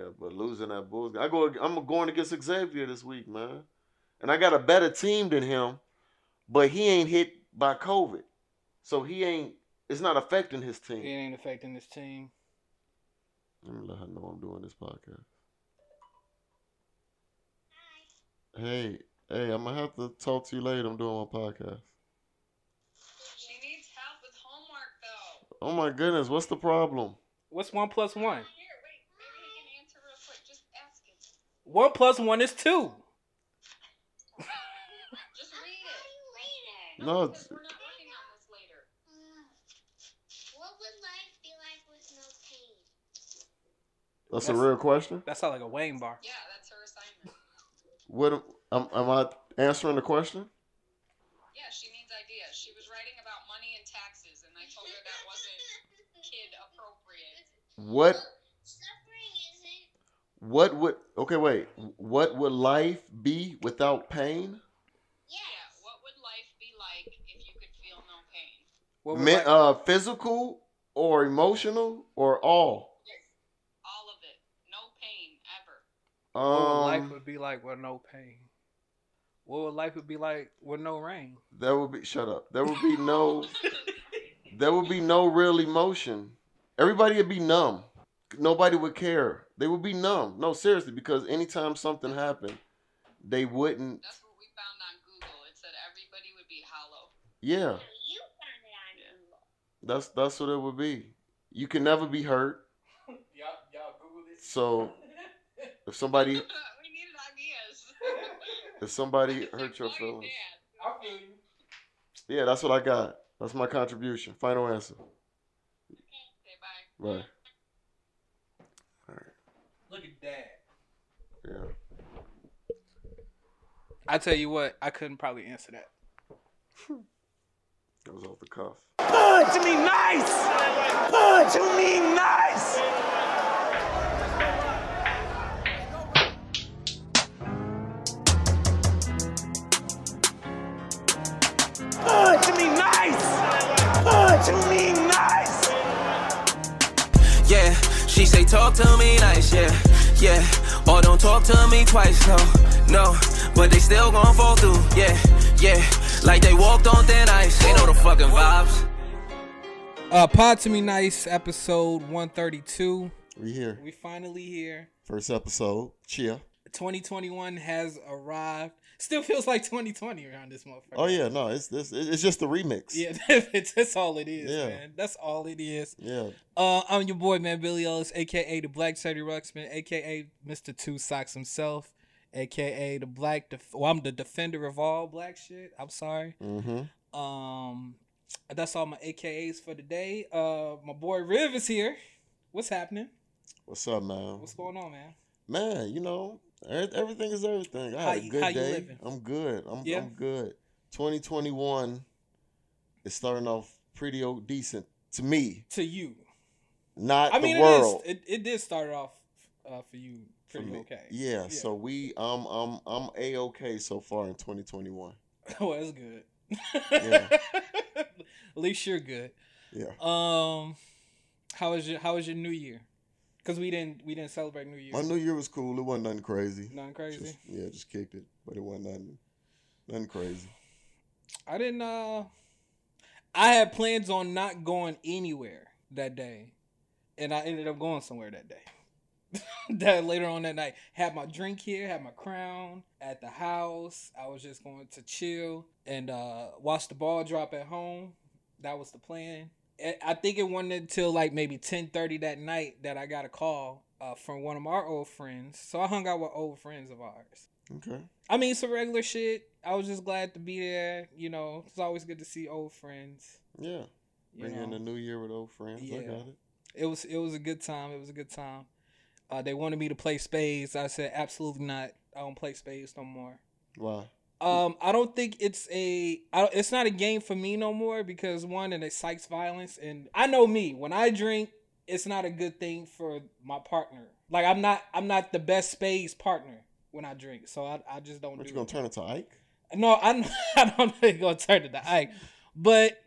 Yeah, but losing that Bulls, I go. I'm going against Xavier this week, man, and I got a better team than him, but he ain't hit by COVID, so he ain't. It's not affecting his It team. ain't affecting his team. Let me let her know I'm doing this podcast. Hey, hey, I'm gonna have to talk to you later. I'm doing my podcast. She needs help with homework though. Oh my goodness, what's the problem? What's one plus one? Here, wait, maybe he can answer real quick. Just ask him. One plus one is two. Just read it. No, because we're not working on this later. Mm. What would life be like with no pain? That's a real question. That sounds like a Wayne bar. Yeah, that's her assignment. What am, am, am I answering the question? Yeah, she needs ideas. She was writing about money and taxes, and I told her that wasn't kid appropriate. What Suffering isn't. What would okay wait? What would life be without pain? Yeah, what would life be like if you could feel no pain? What would, Men, like- uh, physical or emotional or all? All of it. No pain ever. what would life Um, would be like with no pain? What would life would be like with no rain? there would be shut up. There would be no. there would be no real emotion. Everybody would be numb. Nobody would care. They would be numb. No, seriously, because anytime something happened, they wouldn't. That's what we found on Google. It said everybody would be hollow. Yeah, No, you found it on Yeah. Google. that's that's what it would be. You can never be hurt. Y'all, y'all Google this. So if somebody we needed ideas. if somebody hurt your feelings. I feel you. yeah, that's what I got. That's my contribution. Final answer. Okay, bye. Right. Look at that. Yeah. I tell you what, I couldn't probably answer that. That was off the cuff. Punch me nice! Punch to me nice! Punch me nice! Punch me she say talk to me nice, yeah, yeah. Or don't talk to me twice, no, no. But they still gon' fall through, yeah, yeah. Like they walked on thin ice. They know the fucking vibes. Uh, Pod to Me Nice, episode 132. We here. We finally here. First episode. Chia. 2021 has arrived. Still feels like 2020 around this motherfucker. Oh yeah, no, it's this. It's just the remix. Yeah, that's, that's all it is, Yeah. man. That's all it is. Yeah. Uh, I'm your boy, man, Billy Ellis, aka the Black Teddy Ruxpin, aka Mr. Two Socks himself, aka the Black. Def- well, I'm the defender of all black shit. I'm sorry. Mm-hmm. Um, that's all my AKAs for today. Uh, my boy Riv is here. What's happening? What's up, man? What's going on, man? Man, you know, everything is everything. I had a good you day. I'm good. I'm Yeah? I'm good. 2021 is starting off pretty decent to me. To you, Not I mean, the world. it is. It, it did start off uh, for you pretty okay. Yeah, so we um um I'm a okay so far in 2021. oh, that's good. Yeah. At least you're good. Yeah. Um, how was your How was your New Year? Because we didn't we didn't celebrate New Year. My New Year was cool. It wasn't nothing crazy. Nothing crazy. Just, yeah, just kicked it, but it wasn't nothing nothing crazy. I didn't. uh I had plans on not going anywhere that day, and I ended up going somewhere that day. that later on that night, had my drink here, had my crown at the house. I was just going to chill and uh watch the ball drop at home. That was the plan. I- I think it wasn't until like maybe ten thirty that night that I got a call uh, from one of our old friends. So I hung out with old friends of ours. Okay. I mean, some regular shit. I was just glad to be there. You know, it's always good to see old friends. Yeah. Bring in the new year with old friends. I Yeah. got it. it was it was a good time. It was a good time. Uh, they wanted me to play spades. I said absolutely not. I don't play spades no more. Why? Um, I don't think it's a. It's not a game for me no more because one, it excites violence, and I know me. When I drink, it's not a good thing for my partner. Like I'm not. I'm not the best spades partner when I drink. So I, I just don't What do. you gonna turn it. to Ike? No, I, I don't know if gonna turn to the Ike, but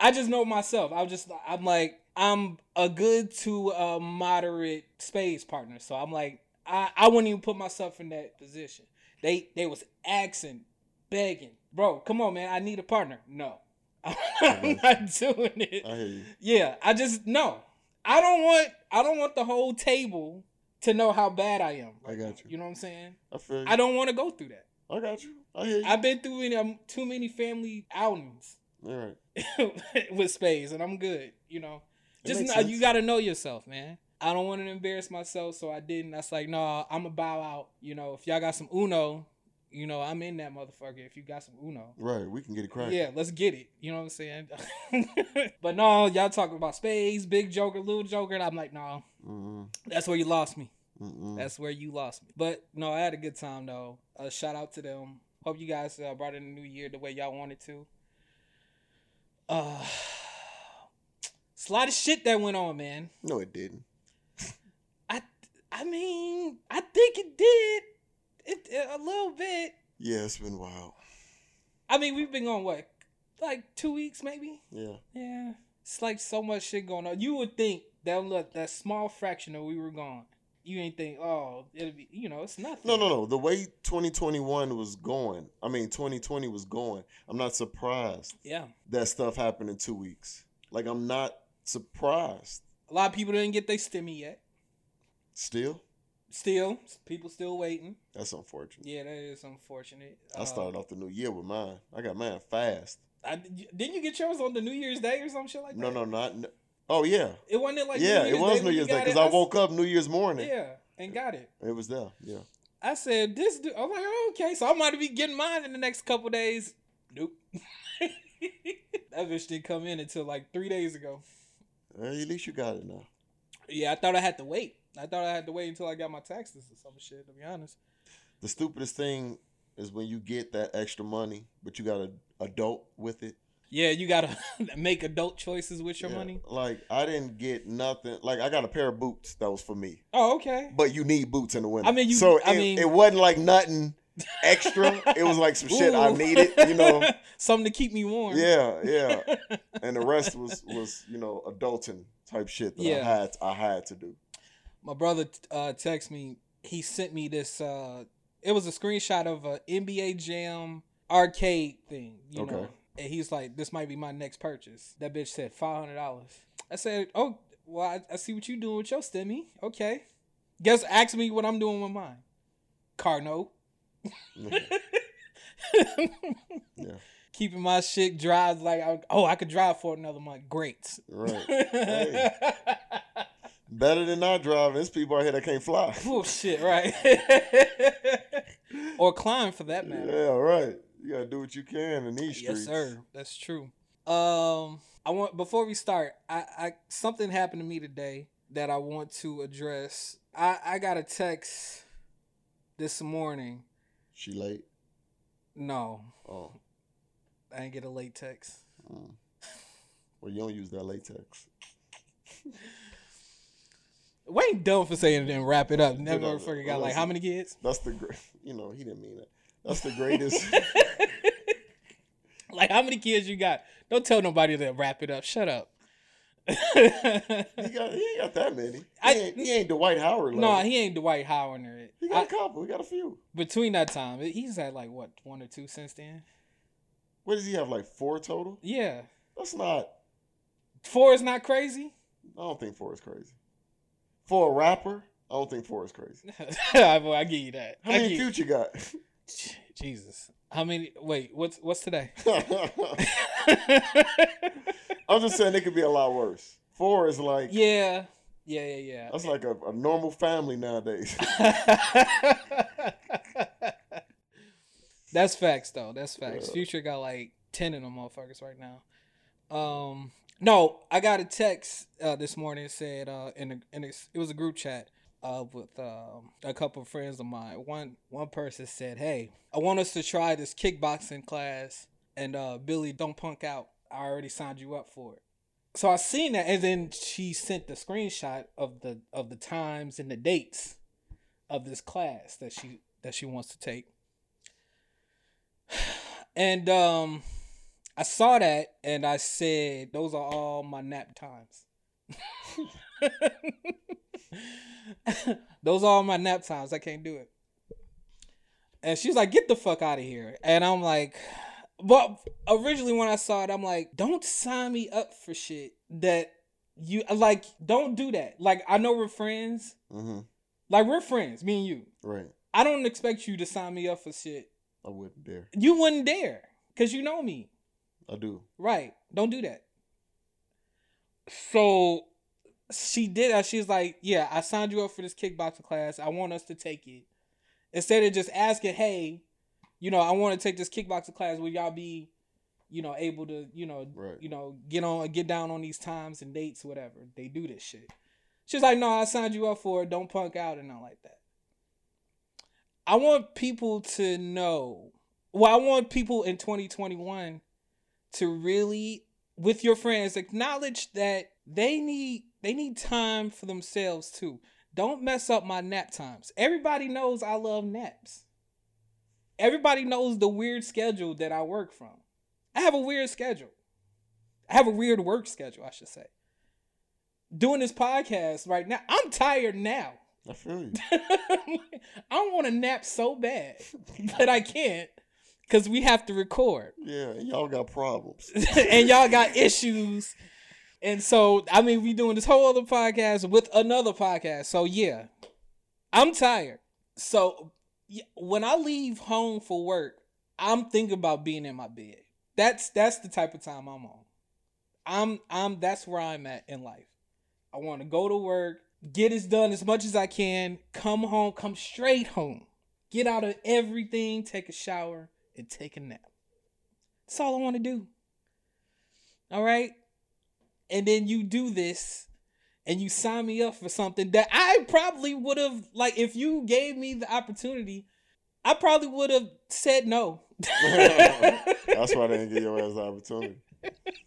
I just know myself. I'm just I'm like I'm a good to a moderate space partner. So I'm like, I, I wouldn't even put myself in that position. They they was asking, begging, bro, come on, man, I need a partner. No, I'm not doing it. I hear you. Yeah, I just no. I don't want I don't want the whole table to know how bad I am. I got you. You know what I'm saying? I feel you. I don't want to go through that. I got you. I hear you. I've been through any, um, too many family outings All right. with spades, and I'm good. You know, It just makes know, sense. you got to know yourself, man. I don't want to embarrass myself, so I didn't. That's like, no, I'm gonna bow out. You know, if y'all got some Uno, you know, I'm in that motherfucker. If you got some Uno, Right. We can get it cracked. yeah, let's get it. You know what I'm saying? but no, y'all talking about spades, big joker, little joker, and I'm like, no, Mm-mm. that's where you lost me. Mm-mm. That's where you lost me. But no, I had a good time though. Uh, shout out to them. Hope you guys uh, brought in the new year the way y'all wanted to. Uh, it's a lot of shit that went on, man. no, it didn't. I, I mean, I think it did. It, a little bit. Yeah, it's been wild. I mean, we've been on what, like two weeks maybe. Yeah. Yeah, it's like so much shit going on. You would think that look that small fraction that we were gone. You ain't think, oh, it'll be, you know, it's nothing. No, no, no. The way 2021 was going, I mean, 2020 was going, I'm not surprised Yeah, that stuff happened in two weeks. Like, I'm not surprised. a lot of people didn't get their stimmy yet. Still, Still, people still waiting. that's unfortunate. Yeah, that is unfortunate. I um, started off the new year with mine. I got mine fast. I, didn't you get yours on the New Year's Day or some shit like that? No, no, not. Oh, yeah. It wasn't like yeah, it was Day New Year's Day because I woke up New Year's morning. Yeah, and got it. It was there. Yeah. I said this. Dude, I'm like, oh, okay, so I might be getting mine in the next couple days. Nope. that bitch didn't come in until like three days ago. Well, at least you got it now. Yeah, I thought I had to wait. I thought I had to wait until I got my taxes or some shit. To be honest. The stupidest thing is when you get that extra money, but you got an adult with it. Yeah, you gotta make adult choices with your Yeah. money. Like I didn't get nothing. Like I got a pair of boots that was for me, Oh, okay. but you need boots in the winter. I mean, you- So I it, mean- it wasn't like nothing extra. it was like some shit I needed. You know. something to keep me warm. Yeah, yeah. And the rest was was you know adulting type shit that Yeah. I had I had to do. My brother uh text me. He sent me this uh it was a screenshot of a nba jam arcade thing you know? Okay. and he's like this might be my next purchase. That bitch said $500 i said oh well i, I see what you're doing with your stimmy. Okay. Guess ask me what i'm doing with mine. Car note. Yeah. keeping my shit drive like oh i could drive for another month. Great. Right. Hey, better than not driving. There's people out here that can't fly. oh shit right or climb for that matter Yeah, right. You gotta do what you can in these Yes, streets. Yes, sir. That's true. Um, I want before we start, I, I something happened to me today that I want to address. I I got a text this morning. She late. No, Oh. I didn't get a late text. mm. Well, you don't use that latex. Wayne dumb for saying it and wrap it up. That You motherfucker got like how many kids? That's the great. You know, he didn't mean that. That's the greatest. Like how many kids you got? Don't tell nobody to wrap it up. Shut up. he got. He ain't got that many. He, I- ain't, he ain't Dwight Howard. no, level. he ain't Dwight Howard or it. He got a I- couple. He got a few. between that time, he's had like what one or two since then. What does he have? Like four total? Yeah, That's not. four is not crazy. I don't think four is crazy. For a rapper, I don't think four is crazy. Boy, I give you that. How I many future got? Jesus. How many? Wait, what's what's today? I'm just saying it could be a lot worse. Four is like yeah, yeah, yeah, yeah. that's like a, a normal family nowadays. That's facts, though. That's facts. Yeah. Future got like ten of them motherfuckers right now. Um, no, I got a text uh, this morning. Said uh, in a, in a, it was a group chat uh, with um, a couple of friends of mine. One one person said, "Hey, I want us to try this kickboxing class, and uh, Billy, don't punk out. I already signed you up for it." So I seen that, and then she sent the screenshot of the of the times and the dates of this class that she that she wants to take. And um I saw that and I said those are all my nap times. Those are all my nap times. I can't do it. And she's like, "Get the fuck out of here!" And I'm like, "But originally when I saw it, I'm like, don't sign me up for shit that you like. Don't do that. Like I know we're friends. Mm-hmm. Like we're friends, me and you. Right. I don't expect you to sign me up for shit. I wouldn't dare. You wouldn't dare, cause you know me, I do. right? Don't do that." So she did that. She's like, "Yeah, I signed you up for this kickboxing class. I want us to take it." Instead of just asking, "Hey, you know, I want to take this kickboxing class. Will y'all be, you know, able to, you know, Right. you know, get on, get down on these times and dates, whatever. They do this shit." She's like, "No, I signed you up for it. Don't punk out and not like that." I want people to know. Well, I want people in 2021 to really with your friends acknowledge that they need they need time for themselves too. Don't mess up my nap times. Everybody knows I love naps. Everybody knows the weird schedule that I work from. I have a weird schedule. I have a weird work schedule, I should say. Doing this podcast right now, I'm tired now. I feel you. I want to nap so bad, but I can't because we have to record. Yeah, y'all got problems. and y'all got issues. And so, I mean, we doing this whole other podcast with another podcast. So yeah, I'm tired. So when I leave home for work, I'm thinking about being in my bed. That's that's the type of time I'm on. I'm I'm that's where I'm at in life. I want to go to work, get it done as much as I can, come home, come straight home, get out of everything, take a shower, and take a nap. That's all I want to do. All right. And then you do this and you sign me up for something that I probably would have, like, if you gave me the opportunity, I probably would have said no. That's why they didn't give your ass the opportunity.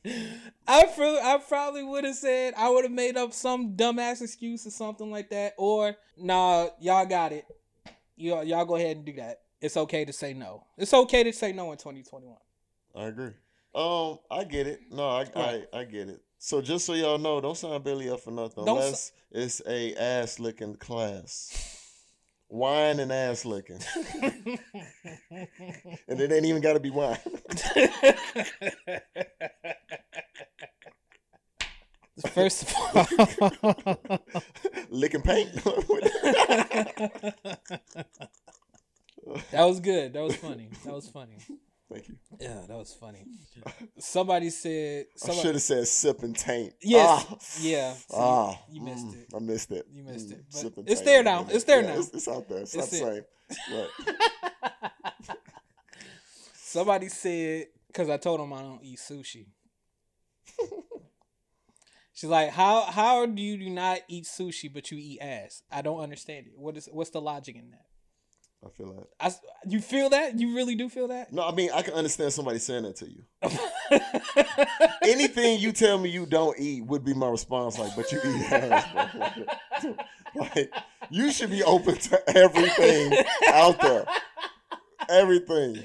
I pro- I probably would have said I would have made up some dumbass excuse or something like that, or nah, y'all got it. Y'all y'all go ahead and do that. It's okay to say no. It's okay to say no in 2021. I agree. Um, I get it. No, I, Right. I I get it. So just so y'all know, don't sign Billy up for nothing Don't unless it's a ass licking class. Wine and ass licking. and it ain't even gotta be wine. First of all, Licking paint. that was good. That was funny. That was funny. Thank you. Yeah, that was funny. Somebody said. I Somebody, should have said sip and taint. Yes. Ah. Yeah. see, Ah, you missed mm, it. I missed it. You missed it, but it's taint. there now. It's there yeah, now. It's, it's out there. It's, not It's the same. Right. Somebody said because I told them I don't eat sushi. She's like, how how do you do not eat sushi but you eat ass? I don't understand it. What is what's the logic in that? I feel that. I, you feel that? You really do feel that? No, I mean I can understand somebody saying that to you. Anything you tell me you don't eat would be my response. Like, but you eat bro. like, you should be open to everything out there. Everything.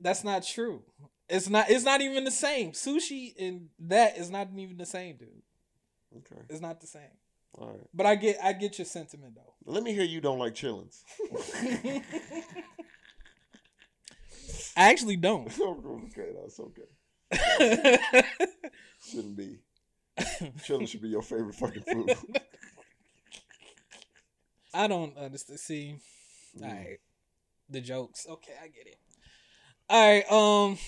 That's not true. It's not. It's not even the same. Sushi and that is not even the same, dude. Okay. It's not the same. All right. But I get. I get your sentiment though. Let me hear you don't like chillins. I actually don't. okay, that's okay. Shouldn't be. Chillin should be your favorite fucking food. I don't understand. See, Mm. all right, the jokes. Okay, I get it. All right. Um,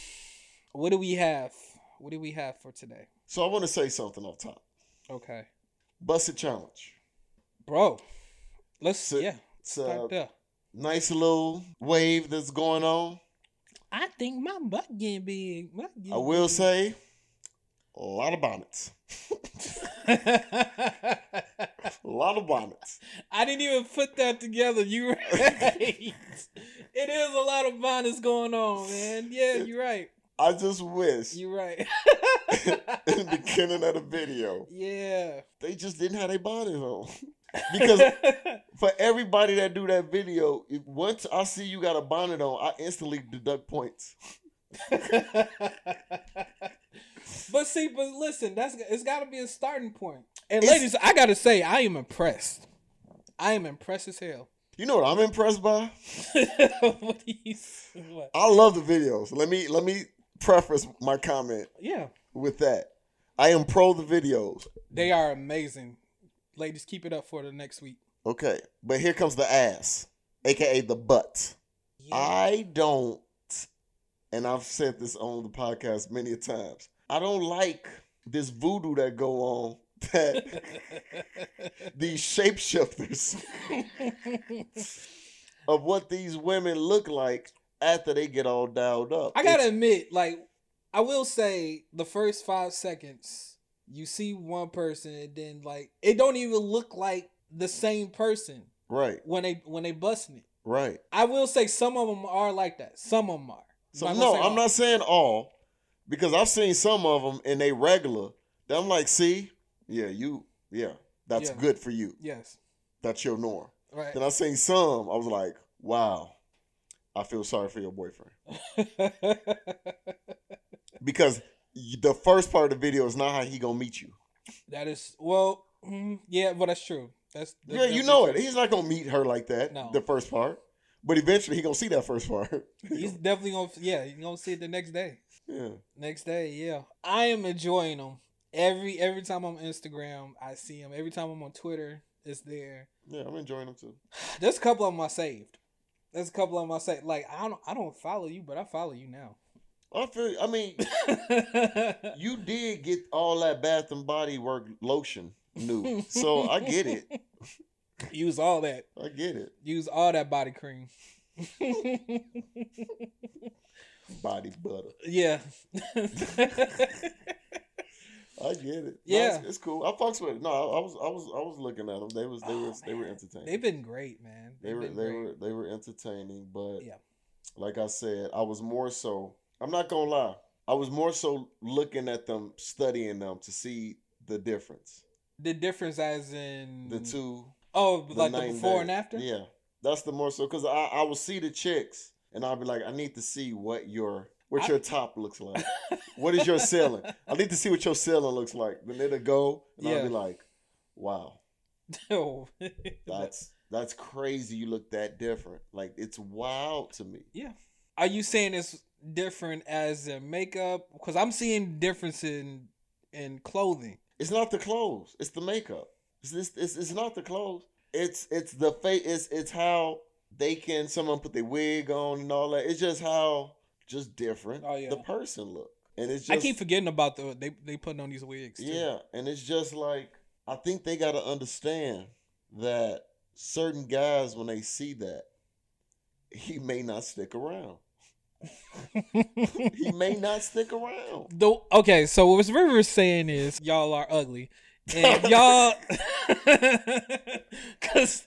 what do we have? What do we have for today? So I want to say something off top. Okay, Buss It challenge. bro. Let's So- yeah. It's a there. nice little wave that's going on. I think my butt getting big. Butt I will big. say, a lot of bonnets. A lot of bonnets. I didn't even put that together. You right. it is a lot of bonnets going on, man. Yeah, you're right. I just wish You're right. in the beginning of the video yeah. they just didn't have their bonnets on. Because for everybody that do that video, if once I see you got a bonnet on, I instantly deduct points. But see, but listen, that's it's got to be a starting point. And It's- ladies, I gotta say, I am impressed. I am impressed as hell. You know what I'm impressed by? what you? What? I love the videos. Let me let me preface my comment Yeah, with that. I am pro the videos. they are amazing. Ladies, keep it up for the next week. Okay, but here comes the ass, aka the butt. I don't, and I've said this on the podcast many a times. I don't like this voodoo that go on that these shapeshifters of what these women look like after they get all dialed up. I gotta admit, like, I will say the first five seconds, you see one person, and then like it don't even look like the same person right, when they when they busting it. right. I will say some of them are like that. Some of them are. So I'm no, I'm all. not saying all, because I've seen some of them and they regular. That I'm like, see, yeah, you, yeah, that's Yeah. good for you. Yes. That's your norm. Right. Then I seen some, I was like, wow, I feel sorry for your boyfriend because the first part of the video is not how he gonna meet you. that is well, mm, yeah, but that's true. That's, that's yeah, you know true. it. He's not gonna meet her like that. No. The first part, but eventually he gonna see that first part. He's definitely gonna yeah, you're gonna see it the next day. yeah. Next day, yeah. I am enjoying them. Every every time I'm on Instagram, I see them. Every time I'm on Twitter, it's there. Yeah, I'm enjoying them too. There's a couple of them I saved. There's a couple of them I saved. Like I don't I don't follow you, but I follow you now. I feel. I mean, you did get all that Bath and Body Work lotion new, so I get it. Use all that. I get it. Use all that body cream. Body butter. yeah. I get it. No, Yeah. it's, it's cool. I fucks with it. No, I, I was, I was, I was looking at them. They was, they Oh, was, they were entertaining. They've been great, man. they They've were, they great. were, they were entertaining. But Yeah. like I said, I was more so. I'm not gonna lie. I was more so looking at them, studying them to see the difference. The difference as in The two Oh, the like the before day. and after? Yeah, that's the more so because I I will see the chicks and I'll be like, I need to see what your what I- your top looks like. what is your ceiling? I need to see what your ceiling looks like. Then it'll go and I'll be like, wow, Oh. that's that's crazy. You look that different. Like it's wild to me. yeah. Are you saying it's different as in makeup? Because I'm seeing difference in in clothing. It's not the clothes. It's the makeup. It's this. It's, it's not the clothes. It's it's the face. It's it's how they can someone put their wig on and all that. It's just how just different Oh, yeah. the person look. And it's just I keep forgetting about the they they putting on these wigs. Too. yeah, and it's just like I think they got to understand that certain guys when they see that he may not stick around. he may not stick around. The, okay, so what River's saying is y'all are ugly, and y'all, because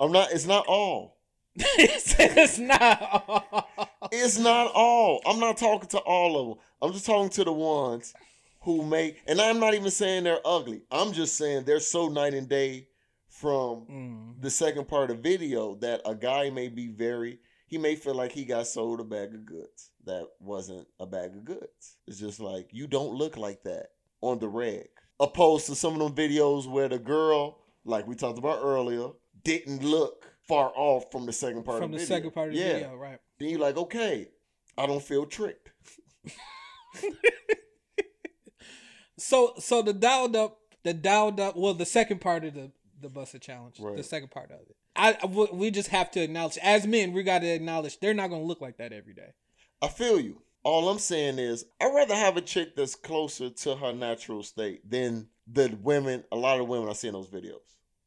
I'm not. It's not all. it's not. It's not all. I'm not talking to all of them. I'm just talking to the ones who make. And I'm not even saying they're ugly. I'm just saying they're so night and day from Mm. the second part of video that a guy may be very. He may feel like he got sold a bag of goods that wasn't a bag of goods. It's just like you don't look like that on the reg. Opposed to some of them videos where the girl, like we talked about earlier, didn't look far off from the second part From of the video. second part of the yeah. video, right? Then you're like, okay, I don't feel tricked. So, so the dialed up, the dialed up. Well, the second part of the the Buss It challenge, the second part of it. I we just have to acknowledge as men, we got to acknowledge they're not gonna look like that every day. I feel you. All I'm saying is, I'd rather have a chick that's closer to her natural state than the women, a lot of women I see in those videos.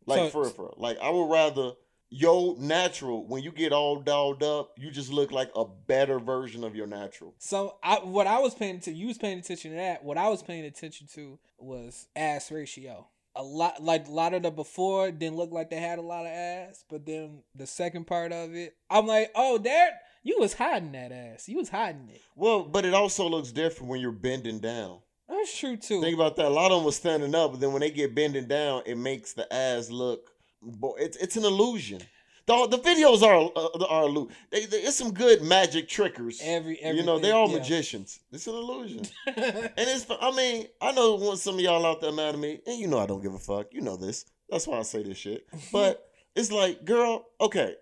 Like, So- for for. Like, I would rather your natural, when you get all dolled up, you just look like a better version of your natural. So I what I was paying attention, you was paying attention to that. What I was paying attention to was ass ratio. A lot like a lot of the before didn't look like they had a lot of ass, but then the second part of it, I'm like, oh, there you was hiding that ass. You was hiding it. Well, but it also looks different when you're bending down. That's true too. Think about that. A lot of them was standing up, but then when they get bending down, it makes the ass look. Boy, it's it's an illusion. The, the videos are uh, are they, they, it's some good magic trickers. Every, every you know, they're all yeah. magicians. It's an illusion. And it's, I mean, I know when some of y'all out there mad at me, and you know I don't give a fuck. You know this. That's why I say this shit. But it's like, girl, okay,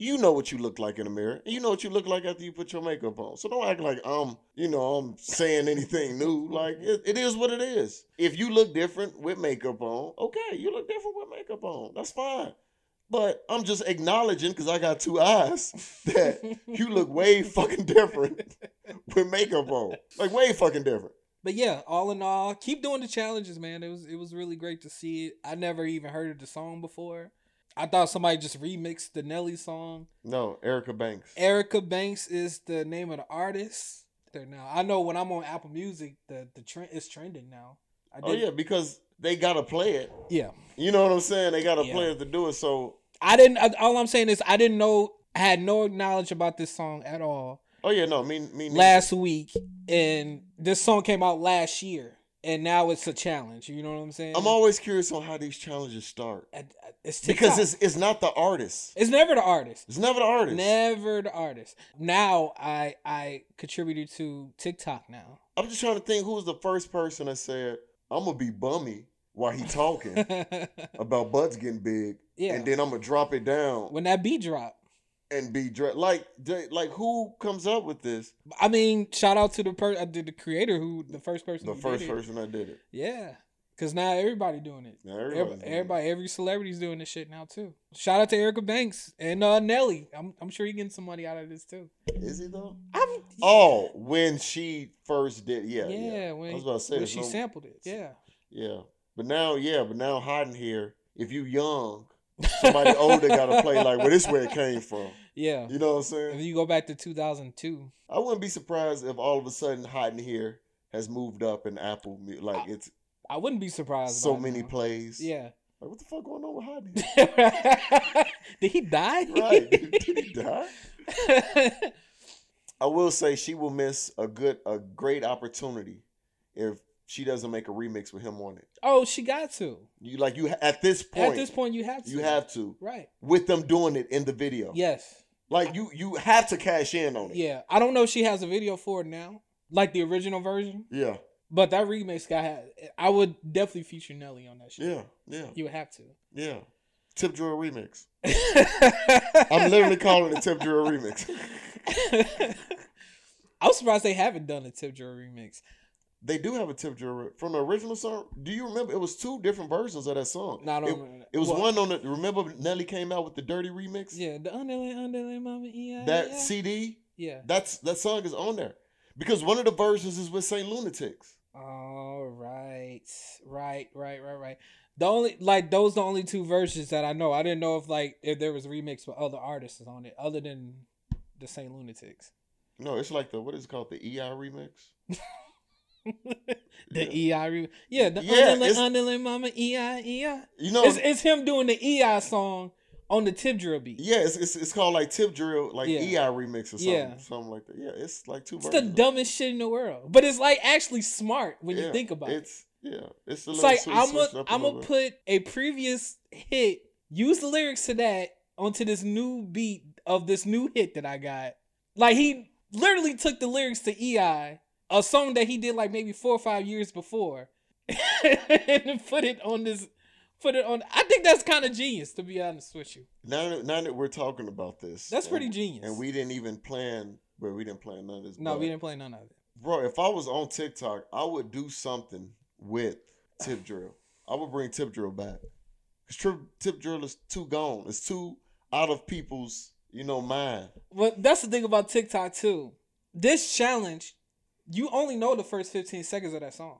you know what you look like in the mirror, and you know what you look like after you put your makeup on. So don't act like I'm, you know, I'm saying anything new. Like it, it is what it is. If you look different with makeup on, okay, you look different with makeup on. That's fine. But I'm just acknowledging because I got two eyes that you look way fucking different with makeup on. Like way fucking different. But yeah, all in all, keep doing the challenges, man. It was it was really great to see it. I never even heard of the song before. I thought somebody just remixed the Nelly song. No, Erica Banks. Erica Banks is the name of the artist. There now, I know when I'm on Apple Music, the the trend is trending now. I Oh yeah, because they gotta play it. yeah. You know what I'm saying? They gotta Yeah. play it to do it. So I didn't. All I'm saying is I didn't know. I had no knowledge about this song at all oh yeah, no, me me neither. last week, and this song came out last year, and now it's a challenge. You know what I'm saying? I'm always curious on how these challenges start. It's Because it's it's not the artist. it's never the artist. It's never the artist. Never the artist. Now I I contributed to TikTok now. I'm just trying to think who's the first person that said, I'm gonna be bummy while he talking about butts getting big. Yeah. And then I'm gonna drop it down when that beat drop. And be dre- like like who comes up with this? I mean, shout out to the per uh, the, the creator who the first person. The first person that did it. Yeah, because now everybody doing it. Now Everybody, everybody's doing it. every celebrity's doing this shit now too. Shout out to Erica Banks and uh, Nelly. I'm I'm sure he getting some money out of this too. Is he though? I'm Oh, when she first did, yeah, yeah, yeah. when I was about to say when she no- sampled it. Yeah, Yeah, but now, yeah, but now Hot in Herre. If you young, somebody older got to play like, well, this where it came from. Yeah. You know what I'm saying? If you go back to 2002, I wouldn't be surprised if all of a sudden Hot in Herre has moved up in Apple. Like it's I wouldn't be surprised. so many now. plays. Yeah. Like what the fuck going on with? Here? Did he die? right? Did he die? I will say she will miss a good, a great opportunity if she doesn't make a remix with him on it. oh, she got to. You like you at this point. At this point, you have to. you have to Right. with them doing it in the video. Yes. Like you, you have to cash in on it. Yeah. I don't know if she has a video for it now, like the original version, Yeah, but that remix guy had. I would definitely feature Nelly on that shit. yeah, yeah, You would have to. yeah. Tip Drill remix. I'm literally calling it Tip Drill remix. I'm surprised they haven't done a Tip Drill remix. They do have a Tip from the original song. Do you remember? It was two different versions of that song. No, I don't it, remember it was What? one on the. Remember Nelly came out with the Dirty remix. Yeah, the underlay, underlay, mama, yeah. That. CD. Yeah. That's that song is on there because one of the versions is with Saint Lunatics. All right, right, right, right, right. The only like those the only two versions that I know. I didn't know if like if there was a remix with other artists on it other than the Saint Lunatics. No, it's like the what is it called the EI remix. the EI re- yeah the Yeah, underlay, it's- underlay, mama EI EI. You know, It's it's him doing the EI song on the tip drill beat. yeah, it's, it's it's called like Tip Drill, like Yeah. EI remix or something, Yeah. something like that. Yeah, it's like two It's the dumbest shit in the world, but it's like actually smart when Yeah, you think about it. it's yeah, it's a It's like sweet I'm gonna up a I'm gonna put a previous hit, use the lyrics to that onto this new beat of this new hit that I got. Like he literally took the lyrics to EI, a song that he did like maybe four or five years before, and put it on this. Put it on. I think that's kind of genius, to be honest with you. now that, now that we're talking about this, That's and- pretty genius. And we didn't even plan, but we didn't plan none of this. No, but- we didn't plan none of it. Bro, if I was on TikTok, I would do something with Tip Drill. I would bring Tip Drill back. Cause Tip, Tip Drill is too gone. It's too out of people's, you know, mind. Well, that's the thing about TikTok too. This challenge, you only know the first 15 seconds of that song.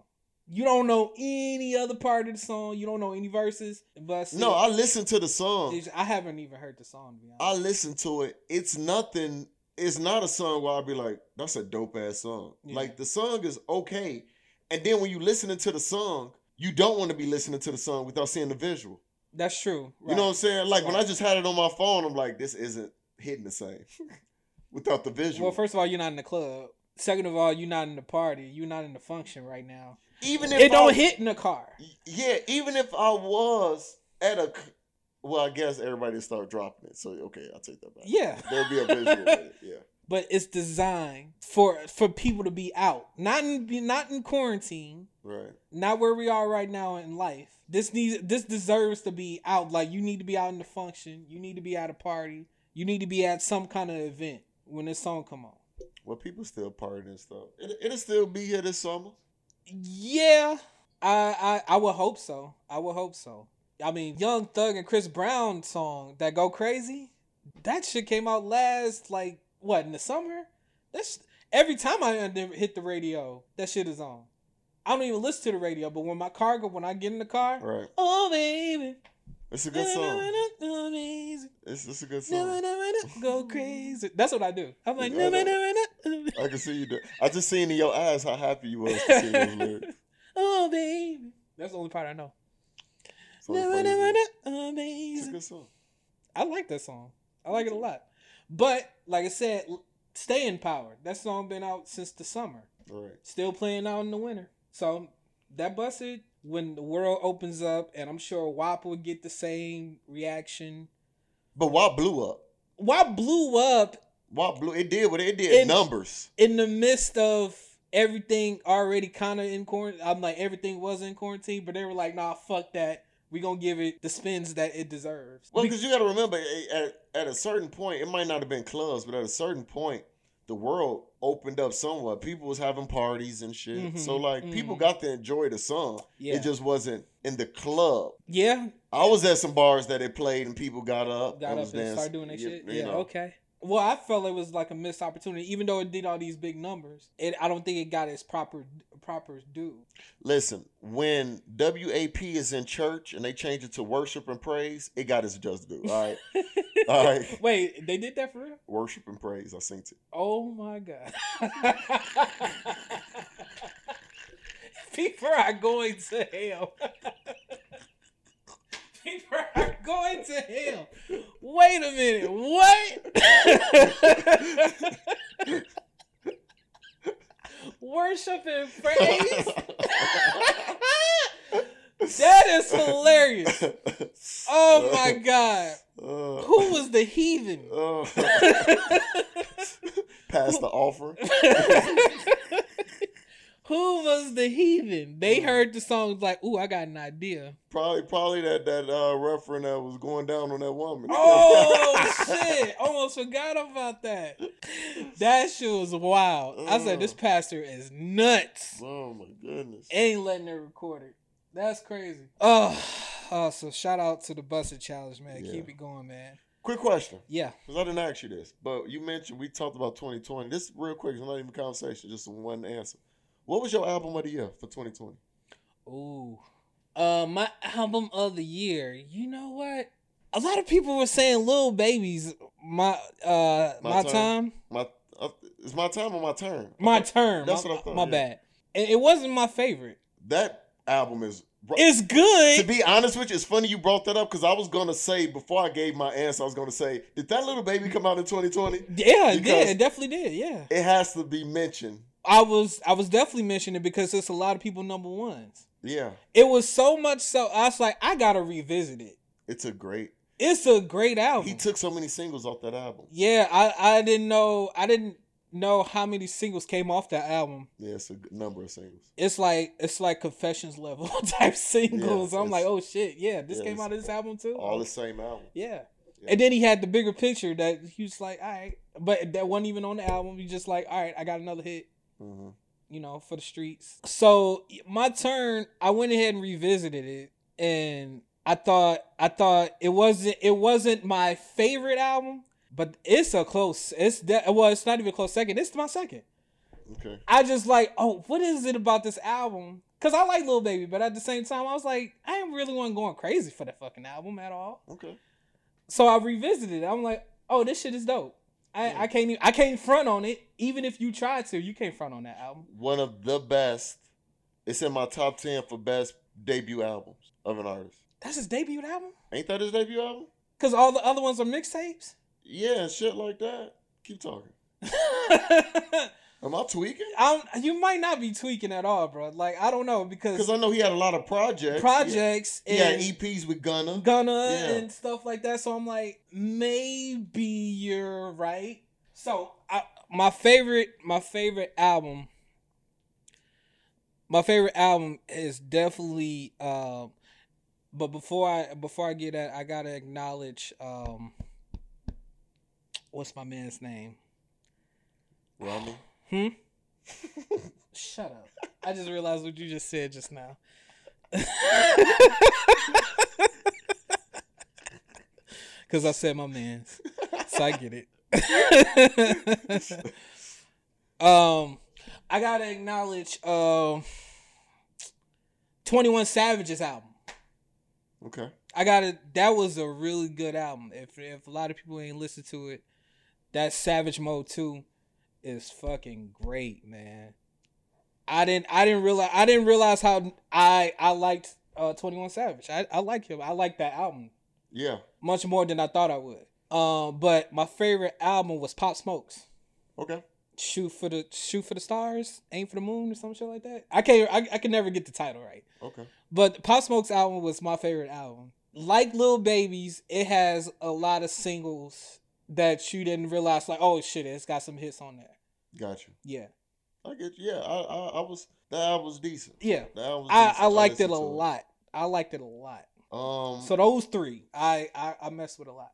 You don't know any other part of the song. You don't know any verses. But still, No, I listened to the song. I haven't even heard the song. To be I listened to it. It's nothing. It's not a song where I'll be like, "That's a dope ass song." Yeah. Like the song is okay, and then when you listening to the song, you don't want to be listening to the song without seeing the visual. That's true. You know what I'm saying? Like when I just had it on my phone, I'm like, "This isn't hitting the same without the visual." Well, first of all, you're not in the club. Second of all, you're not in the party. You're not in the function right now. even if It don't hit in the car. Yeah, even if I was at a, Well, I guess everybody start dropping it. So okay, I'll take that back. Yeah. There'll be a visual it. Yeah. but it's designed for for people to be out, not in not in quarantine, Right. not where we are right now in life. This needs this deserves to be out. Like you need to be out in the function, you need to be at a party, you need to be at some kind of event when this song come on. Well, people still partying and stuff. It, it'll still be here this summer. Yeah, I, I I would hope so. I would hope so. I mean, Young Thug and Chris Brown song that go crazy. That shit came out last like what in the summer. That's every time I hit the radio, that shit is on. I don't even listen to the radio, but when my car go, when I get in the car, Right. oh baby, It's a good song. It's, it's a good song. Go crazy. That's what I do. I'm like, I can see you do. I just seen in your eyes how happy you was to see those lyrics. oh baby. That's the only part I know. So funny. It's a Amazing. good song. I like that song. I like it a lot. But like I said, stay in power. That song been out since the summer. Right. Still playing out in the winter. So that Buss It when the world opens up, and I'm sure WAP will get the same reaction. But WAP blew up. WAP blew up WAP blew. It did what it did. In- numbers. in the midst of everything already kind of in quarantine. I'm like everything was in quarantine, but they were like, "Nah, fuck that. We gonna give it the spins that it deserves." Well, because you got to remember, at, at a certain point, it might not have been clubs, but at a certain point, the world opened up somewhat. People was having parties and shit. Mhm, So like, people mhm. got to enjoy the song. yeah, It just wasn't in the club. yeah, I was at some bars that it played and people got up, got up was and dancing. started doing that You- shit. you Yeah, know. okay. Well, I felt it was like a missed opportunity, even though it did all these big numbers. It, I don't think it got its proper proper due. Listen, when WAP is in church and they change it to worship and praise, it got its just due. All right, all right. Wait, they did that for real? Worship and praise. I synced it. Oh my god. People are going to hell. People are going to hell. Wait a minute. What? Worship and praise? that is hilarious. Oh my god. Who was the heathen? uh, pass the offering. Who was the heathen? They heard the songs like, "Ooh, I got an idea." Probably, probably that that uh, referent that was going down on that woman. Oh shit! Almost forgot about that. That shit was wild. I said this pastor is nuts. oh my goodness. Ain't letting her record it. That's crazy. Oh, oh so shout out to the Buss It Challenge, man. Yeah. Keep it going, man. Quick question, Yeah. because I didn't ask you this, but you mentioned we talked about 2020. This real quick, it's not even a conversation, just one answer. What was your album of the year for 2020? Ooh. Uh, my album of the year. You know what? A lot of people were saying "Lil Baby's." My uh, My my, time. My uh, it's my time or my turn. My turn. That's my, what I thought, My yeah. bad. It, it wasn't my favorite. That album is. It's good. to be honest with you, it's funny you brought that up because I was gonna say before I gave my answer, I was gonna say, did that Lil Baby come out in 2020? yeah, it did. It definitely did. Yeah. It has to be mentioned. I was I was definitely mentioning it because it's a lot of people number ones. Yeah, It was so much so I was like, I gotta revisit it. it's a great. It's a great album. He took so many singles off that album. yeah, I I didn't know I didn't know how many singles came off that album. Yeah, it's a number of singles. It's like it's like confessions level type singles. Yeah, I'm like, oh shit, yeah, this yeah, came out of this album too. All the same album. yeah. Yeah. And then he had the bigger picture that he was like, all right, but that wasn't even on the album. He just like, all right, I got another hit. Hmm you know, for the streets. So my turn, I went ahead and revisited it, and I thought I thought it wasn't it wasn't my favorite album, but it's a close. It's de- well, it's not even close second. It's my second. Okay. I just like, oh, what is it about this album? Cause I like Lil Baby, but at the same time, I was like, I ain't really one going crazy for the fucking album at all. Okay. So I revisited it. I'm like, oh, this shit is dope. I, Yeah. I can't even, I can't front on it. Even if you tried to, you can't front on that album. One of the best. It's in my top ten for best debut albums of an artist. That's his debut album. Ain't that his debut album? Cause all the other ones are mixtapes. Yeah, shit like that. Keep talking. Am I tweaking? I'm, you might not be tweaking at all, bro. Like I don't know because Because I know he had a lot of projects. projects He had EPs with Gunna. Gunna Yeah. and stuff like that. So I'm like, maybe you're right. So I, my favorite, my favorite album, my favorite album is definitely. Um, but before I before I get that, I gotta acknowledge. Um, what's my man's name? Rami. Hmm. Shut up! I just realized what you just said just now. Cause I said my man's, so I get it. um, I gotta acknowledge um, Twenty One Savage's album. Okay. I gotta. That was a really good album. If if a lot of people ain't listened to it, that Savage Mode Two is fucking great, man. I didn't. I didn't realize. I didn't realize how I I liked uh, Twenty One Savage. I I like him. I like that album Yeah. much more than I thought I would. Um, but my favorite album was Pop Smoke's. Okay. Shoot for the shoot for the stars, aim for the moon, or some shit like that. I can't. I, I can never get the title right. Okay. But Pop Smoke's album was my favorite album. Like Lil Baby's, it has a lot of singles that you didn't realize. Like, oh shit, it's got some hits on there. Got you. Yeah, I get you. Yeah. I, I, I was that was decent. yeah. That was I. I liked it a lot. I liked it a lot. Um. So those three, I I, I messed with a lot.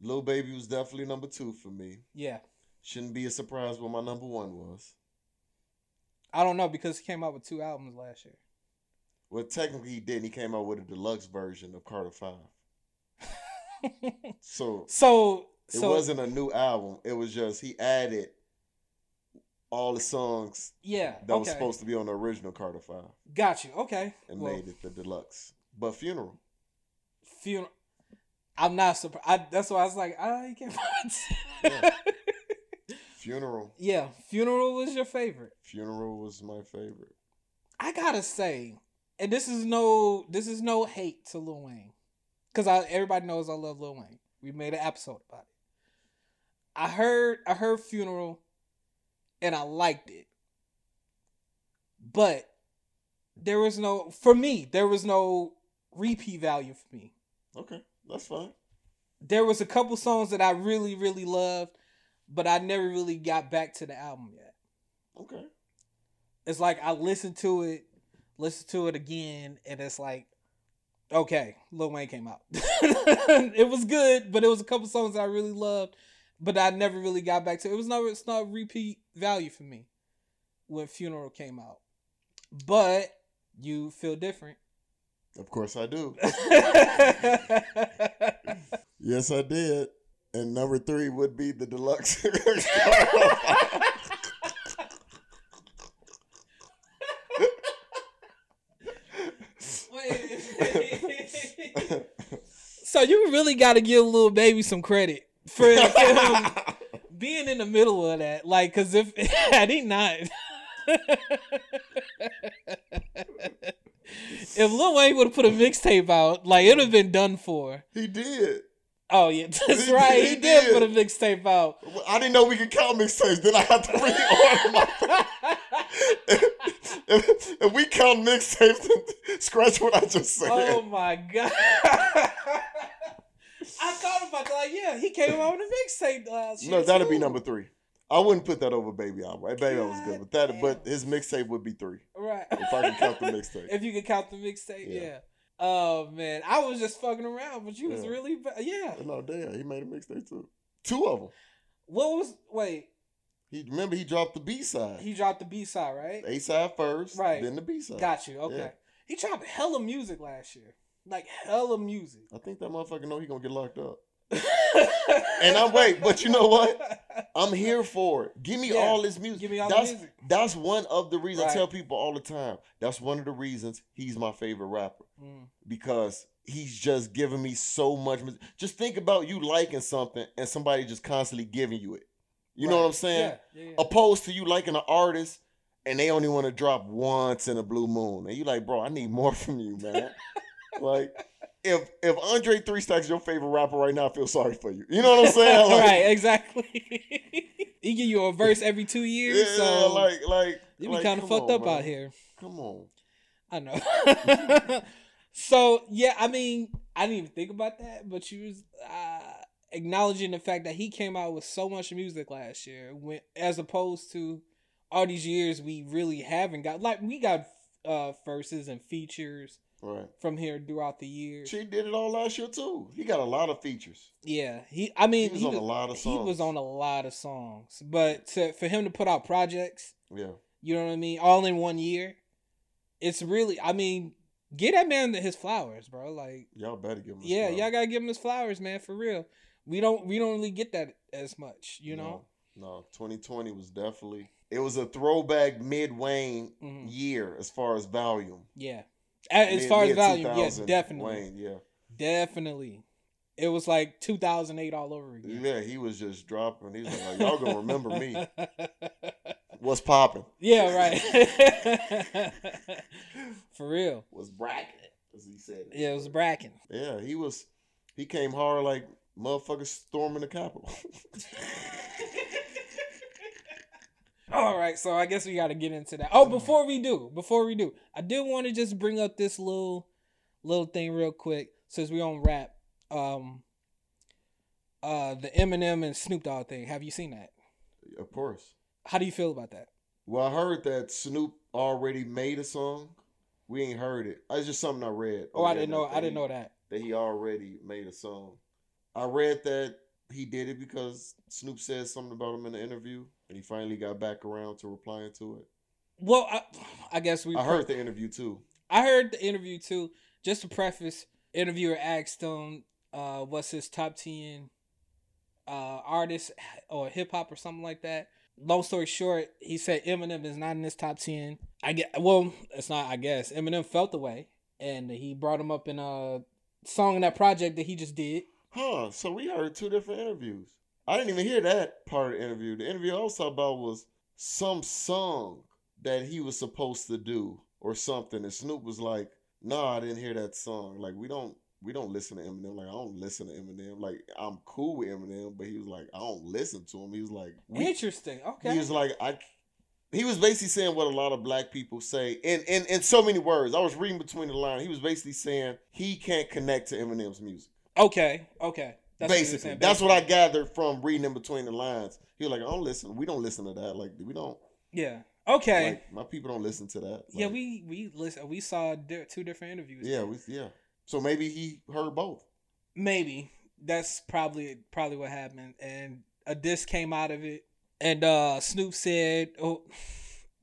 Lil Baby was definitely number two for me. Yeah, Shouldn't be a surprise what my number one was. I don't know because he came out with two albums last year. Well, technically he didn't. He came out with a deluxe version of Carter Five. So so it so wasn't a new album. It was just he added all the songs yeah. that okay. was supposed to be on the original Carter Five Got you. Okay. and Well, made it the deluxe. But funeral. funeral. I'm not surprised. That's why I was like, ah, you can't. Yeah. Funeral. yeah, funeral was your favorite. Funeral was my favorite. I gotta say, and this is no, this is no hate to Lil Wayne, because I everybody knows I love Lil Wayne. We made an episode about it. I heard, I heard funeral, and I liked it, but there was no, for me, there was no repeat value for me. Okay, that's fine. there was a couple songs that I really, really loved, but I never really got back to the album yet. Okay. It's like I listened to it, listened to it again, and it's like, okay, Lil Wayne came out. it was good, but it was a couple songs that I really loved, but I never really got back to. It was not it's not repeat value for me when Funeral came out. But you feel different. Of course I do. yes, I did. And number three would be the deluxe. so you really got to give Lil Baby some credit for, him being in the middle of that. Like, cause if had he not, if Lil Wayne would have put a mixtape out, like it'd have been done for. he did. Oh yeah, that's He- right. he He did did. put a mixtape out. I didn't know we could count mixtapes. Then I had to reorder my. if, if we count mixtapes, scratch what I just said. Oh my god. I about that. Like, yeah, he came out with a mixtape last year. no, that'd be number three. I wouldn't put that over Baby album. Right? Baby album was good, but that God but his mixtape would be three. Right. If I can count the mixtape. if you could count the mixtape, yeah. Yeah. Oh man, I was just fucking around, but you was really, ba- yeah. No, damn, he made a mixtape too. Two of them. What was? Wait, He remember he dropped the B side. he dropped the B side, right? A side first, Right. then the B side. Got you. Okay. Yeah. He dropped hella music last year, like hella music. I think that motherfucker know he gonna get locked up. And I'm wait, but you know what? I'm here for it. Give me Yeah. all this music. Give me all the that's, music. That's one of the reasons I tell people all the time. That's one of the reasons he's my favorite rapper Mm. because he's just giving me so much. Just think about you liking something and somebody just constantly giving you it. You know what I'm saying? Yeah, yeah. Opposed to you liking an artist and they only want to drop once in a blue moon, and you like, bro, I need more from you, man. like. If if Andre Three Stacks your favorite rapper right now, I feel sorry for you. You know what I'm saying? Like, right, exactly. he give you a verse every two years, Yeah, so like like you be like, kind of fucked on, up out here. Come on. I know. so yeah, I mean, I didn't even think about that, but you was uh, acknowledging the fact that he came out with so much music last year, when as opposed to all these years we really haven't got. Like we got uh verses and features Right. from here throughout the year. She did it all last year too. He got a lot of features. Yeah, he. I mean, He was on a lot of songs. He was on a lot of songs, but to, for him to put out projects, Yeah. you know what I mean, all in one year, it's really. I mean, get that man his flowers, bro. Like, Y'all better give him. his yeah, flowers. y'all gotta give him his flowers, man, for real. We don't. We don't really get that as much, you know. No, no, 2020 was definitely. It was a throwback mid Wayne Mhm. year as far as volume. Yeah. A- As far as volume, yeah, 2000 definitely, Wayne, yeah, definitely. It was like 2008 all over again. yeah. He was just dropping. He was like, "Y'all gonna remember me? What's popping? Yeah, right. For real. Was bracket?" As he said. Yeah, it was Bracken. Yeah, he was. He came hard like motherfuckers storming the Capitol. All right, so I guess we got to get into that. Oh, before we do, before we do, I did want to just bring up this little little thing real quick since we on rap. Um uh the Eminem and Snoop Dogg thing. Have you seen that? of course. How do you feel about that? Well, I heard that Snoop already made a song. We ain't heard it. It's just something I read. Oh, I didn't know I didn't he- know that. that he already made a song. I read that he did it because Snoop said something about him in the interview, and he finally got back around to replying to it. Well, I, I guess we I heard the interview too. I heard the interview too. Just to preface, interviewer asked him uh what's his top 10 uh artist or hip hop or something like that. Long story short, he said Eminem is not in his top 10. I get well, it's not I guess. Eminem felt the way and he brought him up in a song in that project that he just did. Huh? So we heard two different interviews. I didn't even hear that part of the interview. The interview I was talking about was some song that he was supposed to do or something, and Snoop was like, "Nah, I didn't hear that song. Like we don't." We don't listen to Eminem. Like I don't listen to Eminem. Like I'm cool with Eminem, but he was like I don't listen to him. He was like Interesting. Okay. He was like, I. He was basically saying what a lot of black people say in, in in so many words. I was reading between the lines. He was basically saying he can't connect to Eminem's music. okay. Okay. What he basically, that's what I gathered from reading in between the lines. He was like, I don't listen. We don't listen to that. Like we don't. Yeah. Okay. Like my people don't listen to that. yeah, we we listen. We saw di- two different interviews. Yeah, we yeah. So maybe he heard both. Maybe that's probably probably what happened, and a disc came out of it, and uh Snoop said, "Oh."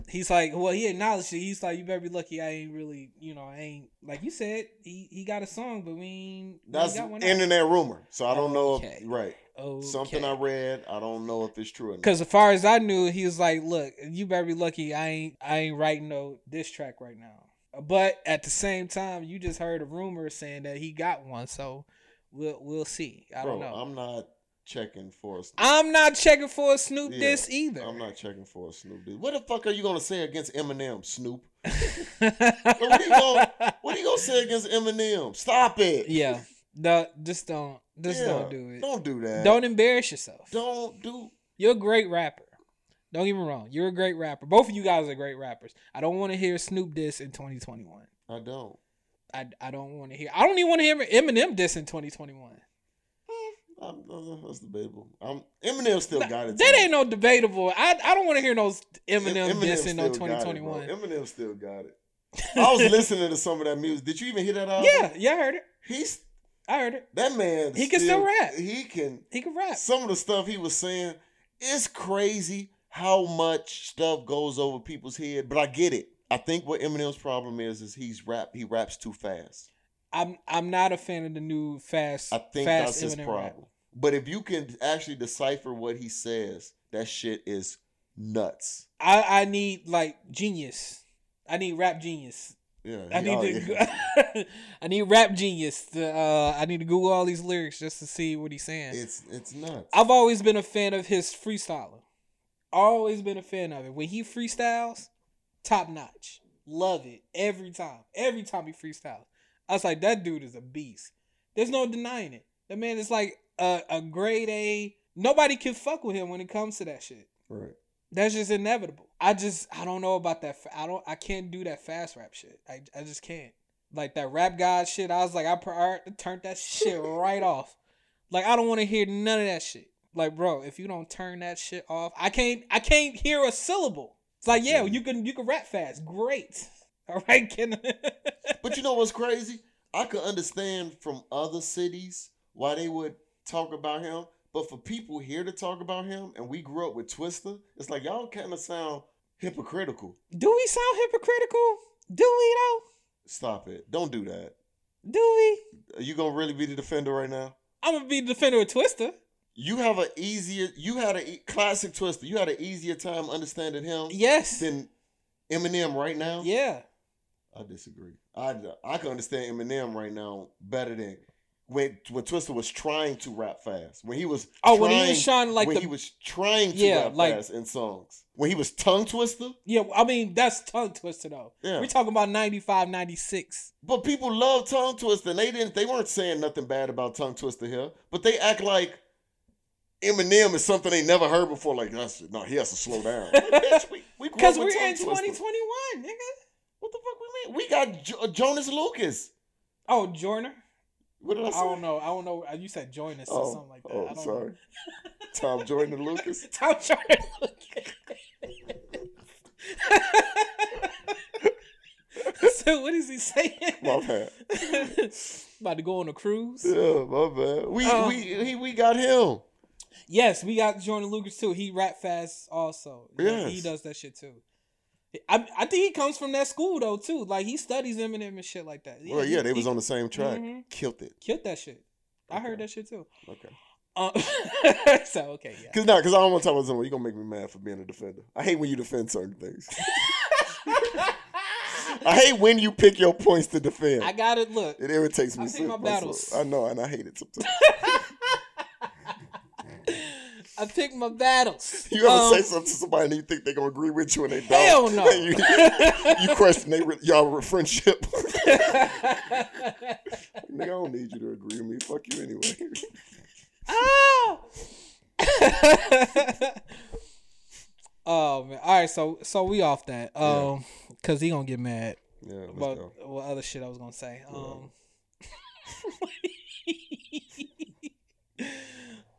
He's like, well, he acknowledged it. He's like, you better be lucky. I ain't really, you know, I ain't like you said. He he got a song, but we ain't. we That's ain't got one out. internet rumor. So I don't know if right. Something I read. I don't know if it's true. Because as far as I knew, he was like, "Look, you better be lucky. I ain't, I ain't writing no diss track right now." But at the same time, you just heard a rumor saying that he got one, so we'll we'll see. I Bro, don't know. I'm not checking for a I'm not checking for a Snoop Yeah, diss either. I'm not checking for a Snoop. diss. What the fuck are you gonna say against Eminem, Snoop? what are you gonna- What are you gonna say against Eminem? Stop it. Yeah, no, just don't, just Yeah, don't do it. Don't do that. Don't embarrass yourself. Don't do. You're a great rapper. Don't get me wrong. You're a great rapper. Both of you guys are great rappers. I don't want to hear Snoop diss in 2021. I don't. I, I don't want to hear. I don't even want to hear Eminem diss in 2021. I'm, uh, that's debatable. I'm, Eminem still got it. That to me. ain't no debatable. I I don't want to hear no Eminem, Eminem diss in no still got it, 2021. Eminem still got it. I was listening to some of that music. Did you even hear that album? yeah, yeah, I heard it. He's I heard it. that man. He can still rap. He can. He can rap. Some of the stuff he was saying, it's crazy how much stuff goes over people's head. But I get it. I think what Eminem's problem is is he's rap. He raps too fast. I'm I'm not a fan of the new fast. I think fast that's his problem. rap. But if you can actually decipher what he says, that shit is nuts. I I need like genius. I need rap genius. Yeah, I need oh, to. yeah. I need rap genius. To, uh, I need to Google all these lyrics just to see what he's saying. It's it's nuts. I've always been a fan of his freestyling. Always been a fan of it. When he freestyles, top notch. Love it every time. Every time he freestyles, I was like, that dude is a beast. There's no denying it. The man is like a, a grade A Nobody can fuck with him when it comes to that shit. Right. That's just inevitable. I just I don't know about that. I don't I can't do that fast rap shit. I I just can't. Like that rap god shit. I was like I, pr- I turned that shit right off. Like I don't want to hear none of that shit. Like bro, if you don't turn that shit off, I can't I can't hear a syllable. It's like yeah, you can you can rap fast. Great. All right, Ken. But you know what's crazy? I could understand from other cities why they would talk about him. But for people here to talk about him, and we grew up with Twista, it's like y'all kind of sound hypocritical. do we sound hypocritical? Do we though? Stop it! Don't do that. Do we? Are you gonna really be the defender right now? I'm gonna be the defender of Twista. You have a easier. You had a classic Twista. You had an easier time understanding him Yes. than Eminem right now. Yeah. I disagree. I I can understand Eminem right now better than when when Twista was trying to rap fast. When he was Oh, when he was trying, like, when the- he was trying to Yeah, rap like- fast in songs. When he was Tung Twista. Yeah, I mean that's Tung Twista though. Yeah. We're talking about 95, 96. But people love Tung Twista. And they didn't. They weren't saying nothing bad about Tung Twista here. But they act like Eminem is something they never heard before. Like that's no, he has to slow down. Bitch, we, we Because we're in 2021, nigga. What the fuck we mean? We got jo- Jonas Lucas. Oh, Joyner? What did I say? I don't know. I don't know. Uh, you said or Oh, something like that. oh, I don't sorry. Know. Tom Jordan Lucas. Tom Joyner. Lucas. so what is he saying? My bad. About to go on a cruise? Yeah, my bad. We Oh. we he, we got him. Yes, we got Joyner Lucas too. He rap fast also. Yeah, he does that shit too. I I think he comes from that school though too. Like he studies Eminem and shit like that. Well, he- yeah, they he was on the same track. Mhm. Killed it. killed that shit. I heard that shit too. Okay. Uh, so okay, yeah. Cause not, cause I don't want to talk about someone. You gonna make me mad for being a defender. I hate when you defend certain things. I hate when you pick your points to defend. I got it. Look, it irritates me. I pick so- my battles. I know, and I hate it sometimes. I pick my battles. You ever Um, say something to somebody and you think they're gonna agree with you and they don't? Hell no. you, you question they y'all friendship. Nigga, I don't need you to agree with me. Fuck you anyway. Oh! oh man. All right, so so we off that. Um, cause he gonna get mad Yeah, about go. what other shit I was gonna say. Um.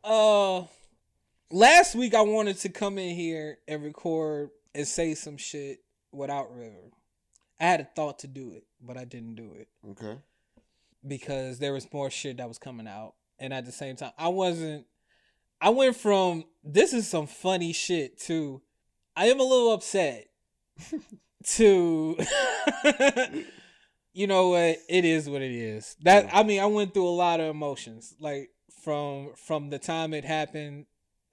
uh, last week I wanted to come in here and record and say some shit without River. I had a thought to do it, but I didn't do it. Okay. because there was more shit that was coming out. And at the same time i wasn't i went from this is some funny shit to i am a little upset to you know what? It is what it is. That i mean i went through a lot of emotions. Like from from the time it happened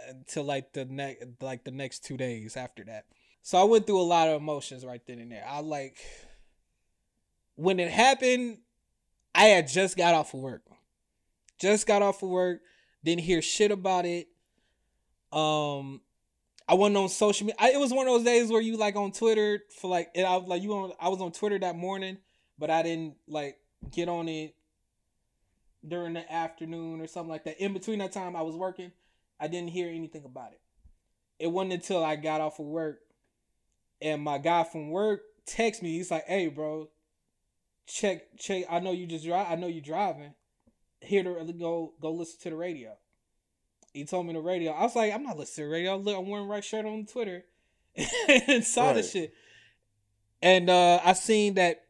until like the next like the next two days after that so i went through a lot of emotions right then and there i like when it happened I had just got off of work. Just got off of work. Didn't hear shit about it. Um, I wasn't on social media. I, it was one of those days where you like on Twitter for like, and I was like, you on. I was on Twitter that morning, but I didn't like get on it during the afternoon or something like that. In between that time, I was working. I didn't hear anything about it. It wasn't until I got off of work, and my guy from work texted me. He's like, "Hey, bro, check check I know you just drive I know you driving. Here to go go listen to the radio. He told me the radio. I was like, I'm not listening to the radio. Look, I'm wearing right shirt on Twitter and saw the Right. shit. And uh I seen that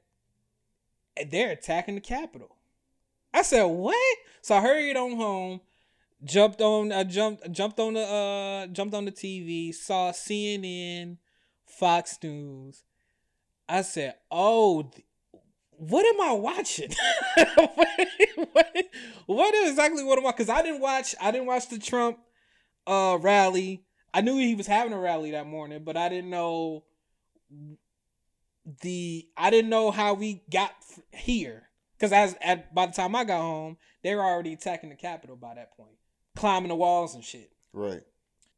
they're attacking the Capitol. I said, what? So I hurried on home, jumped on I jumped jumped on the uh jumped on the TV, saw CNN, Fox News. I said, oh what am I watching? what, what, what exactly what am I? Because I didn't watch. I didn't watch the Trump uh rally. I knew he was having a rally that morning, but I didn't know the. I didn't know how we got here. Because as at by the time I got home, they were already attacking the Capitol by that point, climbing the walls and shit. Right.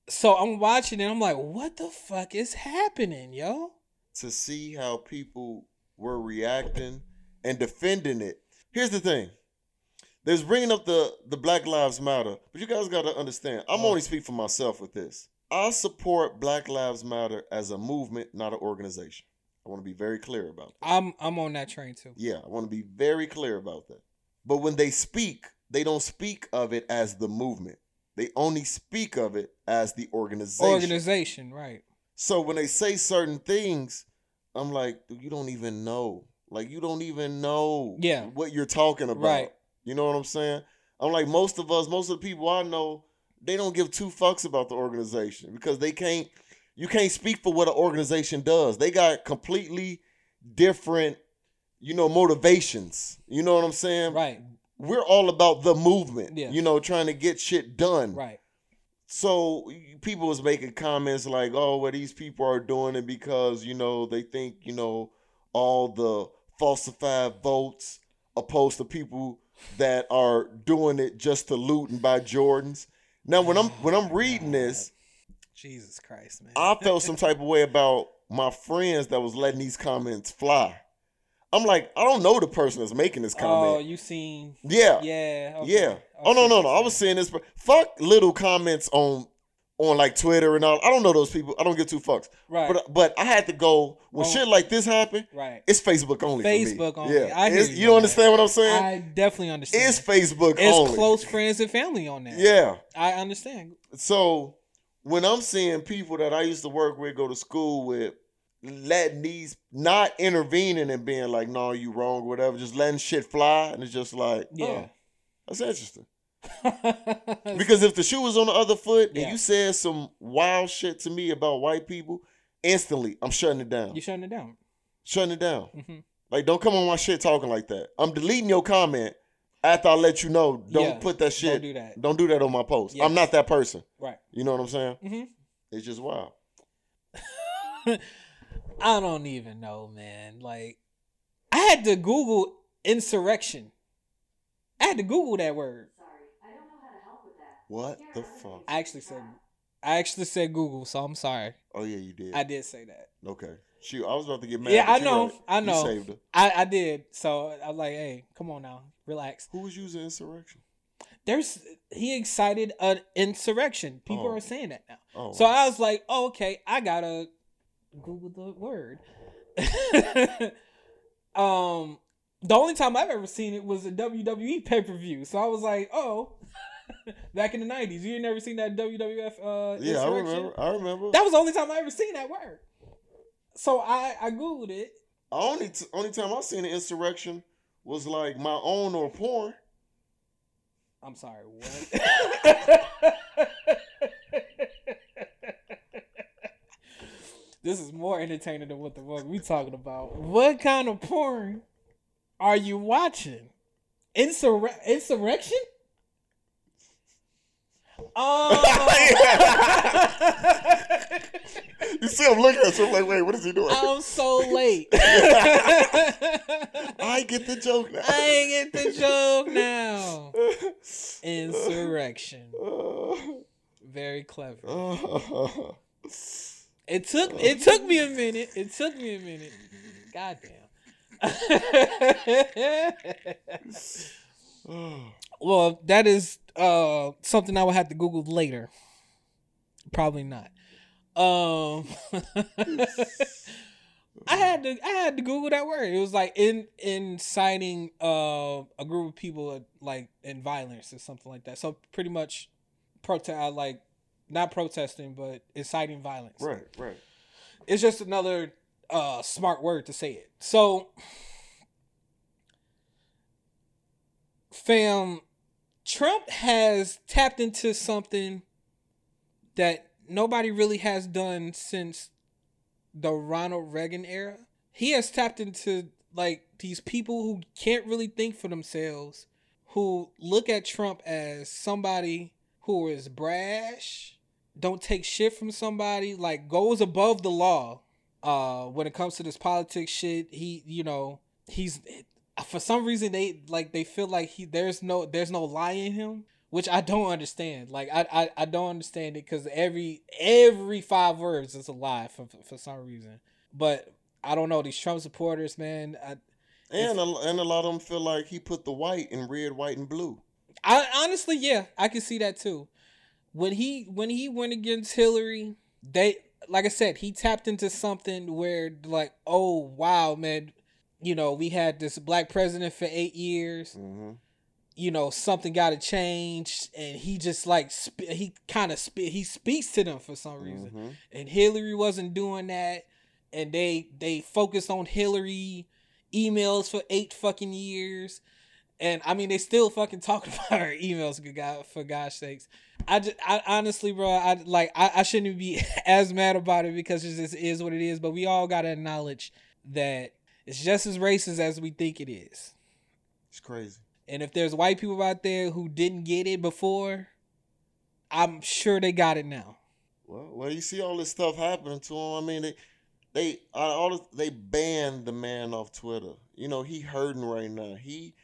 So I'm watching and I'm like, what the fuck is happening, yo? To see how people were reacting and defending it. Here's the thing. There's bringing up the the Black Lives Matter, but you guys got to understand. I'm only speak for myself with this. I support Black Lives Matter as a movement, not an organization. I want to be very clear about that. I'm I'm on that train too. Yeah, I want to be very clear about that. But when they speak, they don't speak of it as the movement. They only speak of it as the organization. Organization, right? So when they say certain things, I'm like, you don't even know. Like you don't even know Yeah. what you're talking about. Right. You know what I'm saying? I'm like most of us, most of the people I know, they don't give two fucks about the organization because they can't you can't speak for what an organization does. They got completely different, you know, motivations. You know what I'm saying? Right, We're all about the movement. Yeah. You know, trying to get shit done. right. So people was making comments like, "Oh, well, these people are doing it because you know they think you know all the falsified votes, opposed to people that are doing it just to loot and buy Jordans." Now, when I'm when I'm reading this, Jesus Christ, man. I felt some type of way about my friends that was letting these comments fly. I'm like, I don't know the person that's making this comment. oh, you seen? yeah, Yeah, okay. yeah. Oh no, no, no. I was saying this. but Fuck little comments on on like Twitter and all. I don't know those people. I don't give two fucks. right, But but I had to go when Oh. shit like this happened. right. It's Facebook only. Facebook only. Yeah. I hear It's- you you don't understand what I'm saying? I definitely understand. it's Facebook only. It's only. close friends and family on that. Yeah. I understand. So when I'm seeing people that I used to work with, go to school with, letting these not intervening and being like, "No, you wrong," whatever, just letting shit fly, and it's just like, Yeah. oh, that's interesting. Because if the shoe was on the other foot and Yeah. you said some wild shit to me about white people, instantly I'm shutting it down. you shutting it down. shutting it down. Mhm. Like, don't come on my shit talking like that. I'm deleting your comment after I let you know. Don't Yeah, put that shit. Don't do that. Don't do that on my post. Yes. I'm not that person. Right. You know what I'm saying? hmm It's just wild. I don't even know, man. Like, I had to Google insurrection. I had to Google that word. Sorry, I don't know how to help with that. What the fuck? I actually said, I actually said Google, so I'm sorry. Oh yeah, you did. I did say that. Okay. Shoot, I was about to get mad. Yeah, I you know, right. I You know. saved her. I, I did. So I was like, hey, come on now, relax. Who was using insurrection? There's he excited an insurrection. People Oh. are saying that now. Oh, So I was like, oh, okay, I gotta Google the word. um, the only time I've ever seen it was a WWE pay per view. So I was like, oh, back in the nineties, you ain't never seen that WWF uh, yeah, I remember. I remember. That was the only time I ever seen that word. So I I googled it. only t- only time I seen an insurrection was like my own or porn. I'm sorry, what? this is more entertaining than what the fuck we talking about. What kind of porn are you watching? Insur- insurrection? Oh. You see, I'm looking at you. I'm like, wait, what is he doing? I'm so late. I get the joke now. I get the joke now. Insurrection. Very clever. It took it took me a minute. It took me a minute. Goddamn. well, that is uh something I will have to Google later. Probably not. Um I had to I had to Google that word. It was like in inciting uh a group of people uh, like in violence or something like that. So pretty much protest like not protesting but inciting violence. right, right. It's just another uh smart word to say it. So fam Trump has tapped into something that nobody really has done since the Ronald Reagan era. He has tapped into like these people who can't really think for themselves, who look at Trump as somebody who is brash, don't take shit from somebody, like goes above the law. Uh, when it comes to this politics shit, he, you know, he's for some reason they like they feel like he there's no there's no lie in him which i don't understand like i i, I don't understand it because every every five words is a lie for, for some reason but i don't know these trump supporters man I, And a, and a lot of them feel like he put the white in red, white, and blue. I honestly, yeah, I can see that too. When he when he went against Hillary, they like I said, he tapped into something where like, oh wow, man, you know, we had this black president for eight years. hmm You know, something got to change, and he just like sp- he kind of sp- he speaks to them for some reason. hmm and Hillary wasn't doing that, and they they focused on Hillary emails for eight fucking years, and I mean they still fucking talking about her emails. For God, for God's sakes, I just I honestly, bro, I like I, I shouldn't be as mad about it because it just is what it is. But we all gotta acknowledge that it's just as racist as we think it is. It's crazy. And if there's white people out there who didn't get it before, I'm sure they got it now. Well, well, you see all this stuff happening to him. I mean, they, they, all they banned the man off Twitter. You know, he hurting right now. He,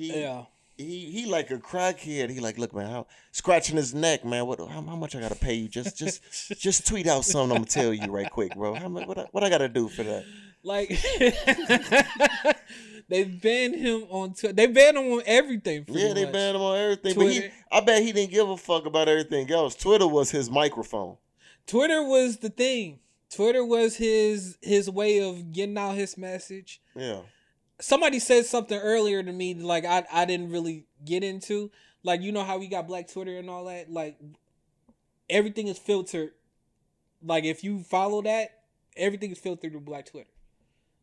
he, Yeah. he, he like a crackhead. He like, look, man, how, scratching his neck, man. What, how, how much I gotta pay you? Just, just, just tweet out something. I'm gonna tell you right quick, bro. How much? What, I, what I gotta do for that? Like they banned him on Twitter. They banned him on everything. yeah, they much. banned him on everything. But he, I bet he didn't give a fuck about everything else. Twitter was his microphone. Twitter was the thing. Twitter was his his way of getting out his message. Yeah. Somebody said something earlier to me like I I didn't really get into. Like you know how we got Black Twitter and all that. Like everything is filtered. Like if you follow that, everything is filtered through Black Twitter.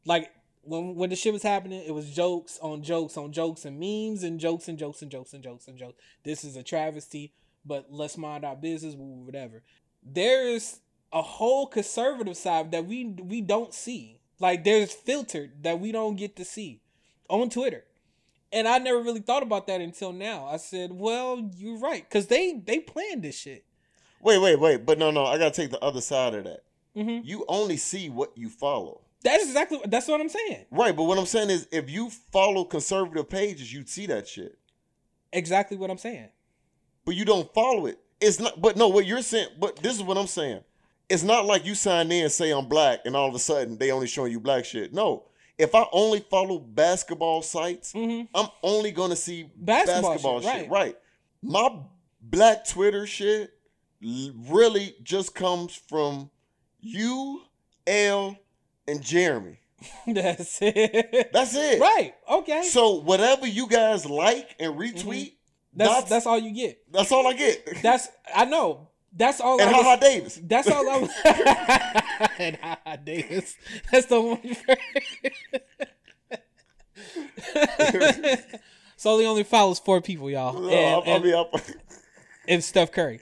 Like when when the shit was happening, it was jokes on jokes on jokes and memes and jokes and jokes and jokes and jokes and jokes. and jokes. This is a travesty, but let's mind our business, whatever. There's a whole conservative side that we we don't see. Like there's filtered that we don't get to see on Twitter. And I never really thought about that until now. I said, "Well, you're right, cuz they they planned this shit." Wait, wait, wait. But no, no. I gotta take the other side of that. Mhm. You only see what you follow. That's exactly that's what I'm saying. Right, but what I'm saying is if you follow conservative pages, you'd see that shit. Exactly what I'm saying. But you don't follow it. It's not but no, what you're saying, but this is what I'm saying. It's not like you sign in and say I'm black and all of a sudden they only showing you black shit. No. If I only follow basketball sites, Mhm. I'm only gonna see Basketball basketball, shit, shit. Right. My black Twitter shit really just comes from you, L, and Jeremy. That's it. That's it. right. Okay. So whatever you guys like and retweet, that's, that's that's all you get. that's all I get. That's I know. That's all and I Ha Davis. That's all I was and Ha Ha Davis. That's the one So he only follows four people, y'all. No, and, I'll, and- be up. and Steph Curry.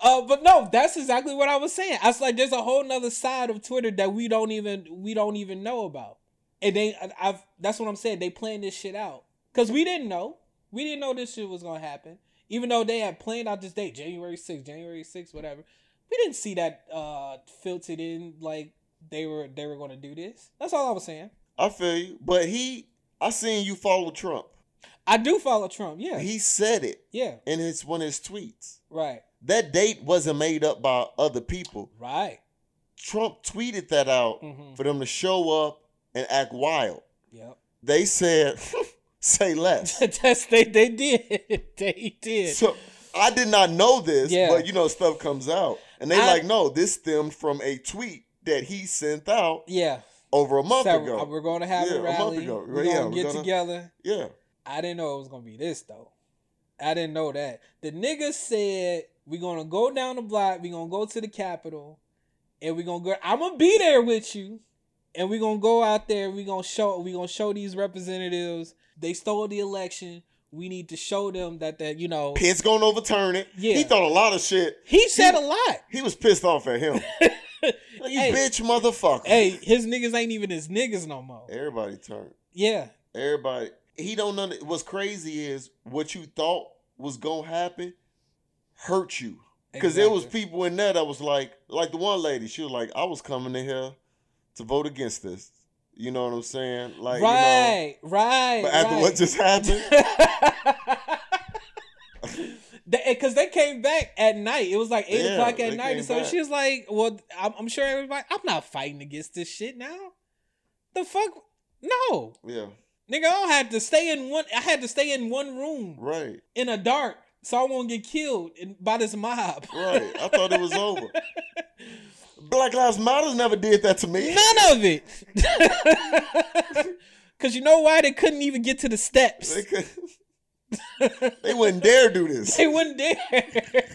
uh, but no, that's exactly what I was saying. I was like, there's a whole nother side of Twitter that we don't even we don't even know about, and they I- I've that's what I'm saying. They planned this shit out because we didn't know. We didn't know this shit was gonna happen, even though they had planned out this date, January 6th, January 6th, whatever. We didn't see that uh filtered in like they were they were gonna do this. That's all I was saying. I feel you, but he, I seen you follow Trump. I do follow Trump. Yeah, He said it yeah, in his one of his tweets. right, That date wasn't made up by other people. right. Trump tweeted that out Mhm. for them to show up and act wild. Yep. They said, "Say less." That's they they did. they did. So I did not know this, Yeah. but you know stuff comes out, and they I- like, no, this stemmed from a tweet that he sent out yeah. over a month So, ago. uh, we're going to have Yeah, a a rally. ago. We're Yeah, we're to get gonna- together. yeah, I didn't know it was going to be this though. I didn't know that. The nigga said we're going to go down the block. We're going to go to the Capitol, and we're going to go. I'm going to be there with you, and we're going to go out there. We're going to show. We're going to show these representatives they stole the election. We need to show them that that you know. Pitt's gonna overturn it. Yeah. he thought a lot of shit. He said a lot. He was pissed off at him. Like, you Hey. bitch, motherfucker. Hey, his niggas ain't even his niggas no more. Everybody turned. Yeah. Everybody. He don't know. What's crazy is what you thought was gonna happen hurt you. Because there was people in there that was like, like the one lady, she was like, I was coming in here to vote against this. You know what I'm saying? Like, right, right. you know. But after right. what just happened, because they came back at night. It was like eight Yeah, o'clock at night, and so back. she was like, "Well, I'm, I'm sure everybody. I'm not fighting against this shit now. The fuck, no, Yeah, nigga. I had to stay in one. I had to stay in one room right, in a dark, so I won't get killed by this mob. right. I thought it was over. Black Lives Matter never did that to me. None of it. Cause you know why they couldn't even get to the steps. They, they wouldn't dare do this. They wouldn't dare.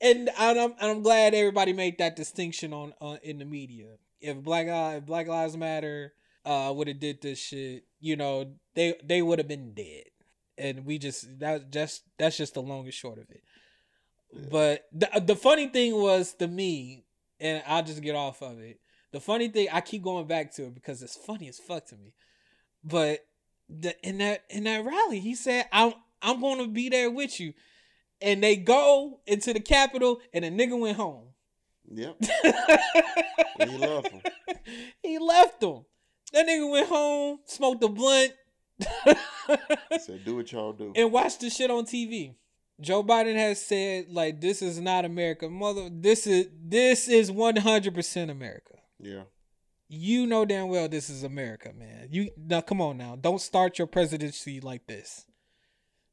and I'm, and I'm glad everybody made that distinction on, on in the media. If Black if Black Lives Matter uh would have did this shit, you know, they they would have been dead. And we just that just that's just the long and short of it. But the the funny thing was to me, and I'll just get off of it. The funny thing I keep going back to it because it's funny as fuck to me. But the, in that in that rally, he said, "I'm I'm going to be there with you," and they go into the Capitol, and the nigga went home. Yep. He left him. he left them. That nigga went home, smoked a blunt, He said, "Do what y'all do." and watched the shit on TV. Joe Biden has said like this is not America, mother. This is this is one hundred percent America. Yeah. You know damn well this is America, man. You now come on now. Don't start your presidency like this.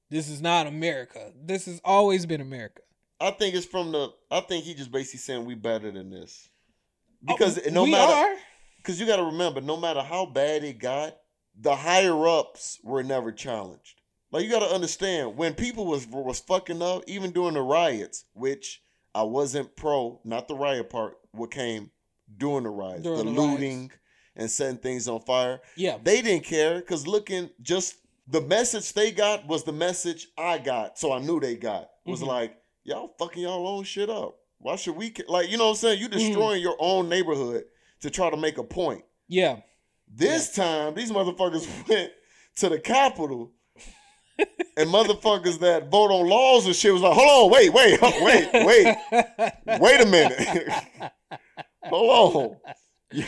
This is not America. This has always been America. I think it's from the. I think he just basically saying we better than this. Oh, because Oh, no we matter, because you got to remember, no matter how bad it got, the higher ups were never challenged. Like you got to understand, when people was was fucking up, even during the riots, which I wasn't pro, not the riot part, what came during the riots, During the, the riots. looting and setting things on fire. Yeah. They didn't care because looking just the message they got was the message I got, so I knew they got. It was Mhm. like y'all fucking y'all own shit up. Why should we ca- like you know what I'm saying? You Mm-hmm. destroying your own neighborhood to try to make a point. Yeah. This time, these motherfuckers went to the Capitol. And motherfuckers that vote on laws and shit was like, hold on, wait, wait, wait, wait, wait a minute. hold on.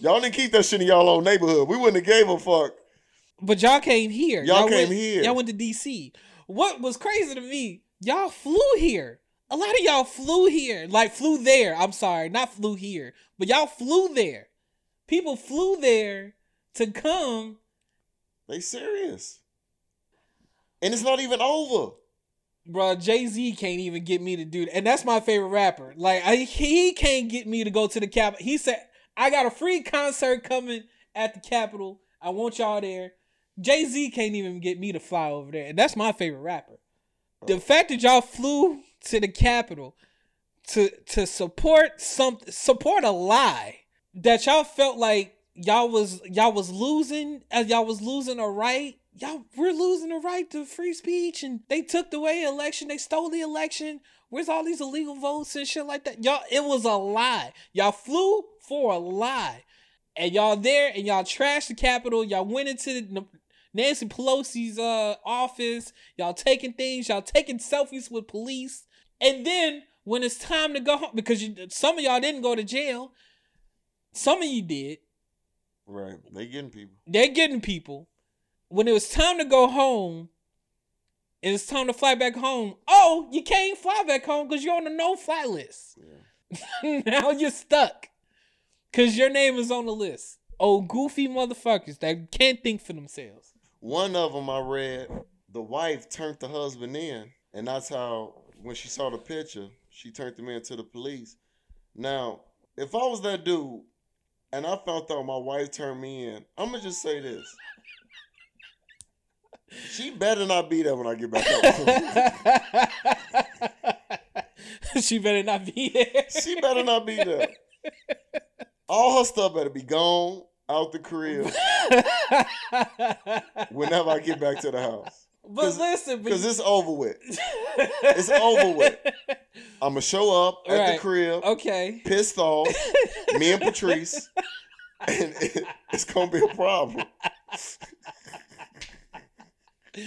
Y'all didn't keep that shit in y'all own neighborhood. We wouldn't have gave a fuck. But y'all came here. Y'all came went, here. Y'all went to DC. What was crazy to me, y'all flew here. A lot of y'all flew here. Like flew there. I'm sorry, not flew here. But y'all flew there. People flew there to come. They serious. And it's not even over. Bruh, Jay Z can't even get me to do that. And that's my favorite rapper. Like, I, he can't get me to go to the Capitol. He said, I got a free concert coming at the Capitol. I want y'all there. Jay Z can't even get me to fly over there. And that's my favorite rapper. The fact that y'all flew to the Capitol to to support some support a lie that y'all felt like y'all was y'all was losing as y'all was losing a right y'all we're losing the right to free speech and they took away election they stole the election. Where's all these illegal votes and shit like that? Y'all it was a lie. Y'all flew for a lie. And y'all there and y'all trashed the capitol. Y'all went into the, nancy pelosi's uh office. Y'all taking things. Y'all taking selfies with police. And then when it's time to go home because you, some of y'all didn't go to jail. Some of you did. Right. They getting people. they're getting people. When it was time to go home, and it's time to fly back home. Oh, you can't fly back home because you're on the no-fly list. now you're stuck because your name is on the list. Oh, goofy motherfuckers that can't think for themselves. One of them I read, the wife turned the husband in, and that's how when she saw the picture, she turned him in to the police. Now, if I was that dude and I found out my wife turned me in, I'm gonna just say this. She better not be there when I get back home. she better not be there. she better not be there. All her stuff better be gone out the crib whenever I get back to the house. but listen, Because it's over with. It's over with. I'm going to show up at Right. the crib, okay. pissed off, me and Patrice, and it- it's going to be a problem.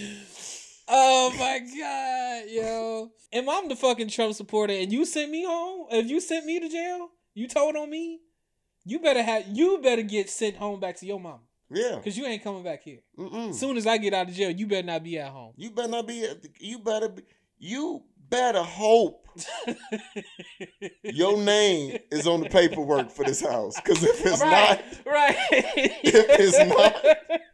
Oh my god, yo. And I'm the fucking Trump supporter and you sent me home, if you sent me to jail, you told on me, you better have you better get sent home back to your mama. Yeah. Cause you ain't coming back here. Mm-mm. Soon as I get out of jail, you better not be at home. You better not be. at the- You better be. you better hope your name is on the paperwork for this house. Because if it's right, not, right. If it's not,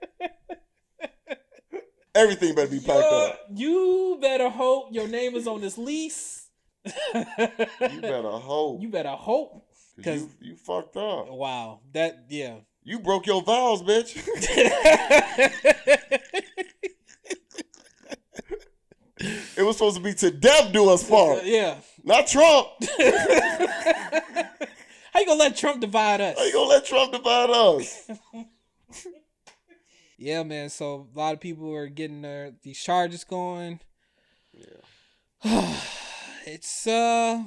everything better be packed Yo, up. You better hope your name is on this lease. You better hope. You better hope. 'cause you, you fucked up. Wow, that yeah. You broke your vows, bitch. it was supposed to be to death do us part, yeah. not Trump. How you gonna let Trump divide us? How you gonna let Trump divide us? Yeah, man. So a lot of people are getting their these charges going. Yeah. it's uh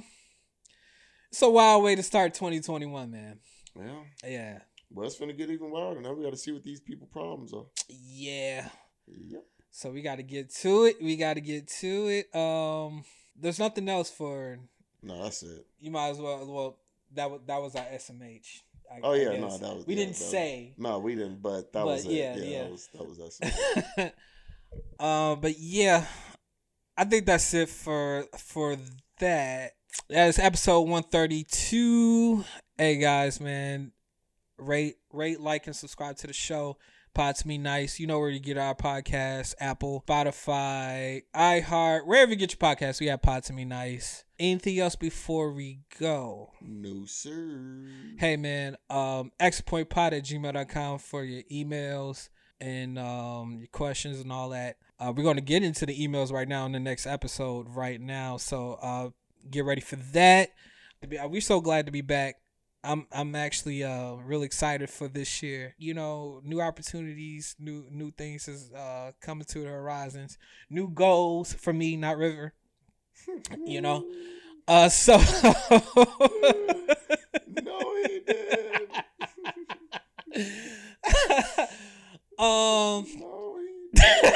it's a wild way to start 2021, man. Yeah. Yeah. Well, it's gonna get even wilder. Now we got to see what these people problems are. Yeah. Yep. So we gotta get to it. We gotta get to it. Um there's nothing else for No, that's it. you might as well well that was that was our SMH. I- Oh yeah, no, that was. we yeah, didn't was- say. No, we didn't. But that But was it. yeah, Yeah, yeah. That was that was us. uh, but yeah, I think that's it for for that. That is episode one thirty two. Hey guys, man, rate rate like and subscribe to the show. Pod to me nice. You know where to get our podcast: Apple, Spotify, iHeart, wherever you get your podcast. We have Pod to me nice. Anything else before we go? no sir. Hey man, um exitpointpod at gmail.com for your emails and um your questions and all that. Uh we're gonna get into the emails right now in the next episode right now. So uh get ready for that. We're so glad to be back. I'm I'm actually uh really excited for this year. You know, new opportunities, new new things is uh coming to the horizons. New goals for me, not River. You know. Uh so no, he did. um No, he did.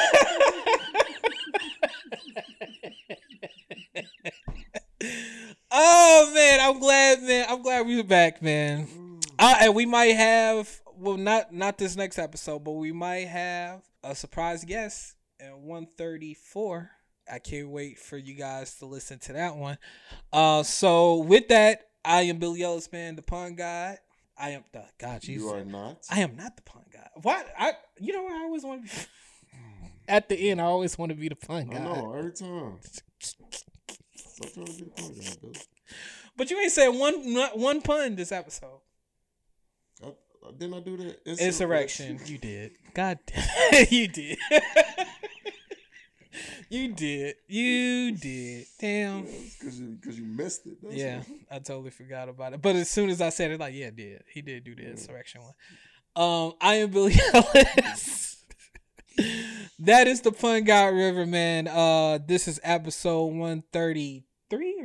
Oh man, I'm glad, man. I'm glad we are back, man. Uh, and we might have well not not this next episode, but we might have a surprise guest at 134. I can't wait for you guys to listen to that one. Uh so with that, I am Billy Ellis, man, the pun guy. I am the God Jesus. You are not. I am not the pun guy. Why I you know what I always want to be at the end I always want to be the pun guy. I know every time. Stop trying to be the punk guy, Bill. But you ain't said one not one pun this episode. I, didn't I do that? Insurrection. You did. God damn. you did. you did. You did. Damn. Because you, cause you missed it. That's Yeah, why. I totally forgot about it. But as soon as I said it, like, yeah, did. He did do the insurrection one. Um, I am Billy Ellis. that is the Pun God River, man. Uh, this is episode one thirty three or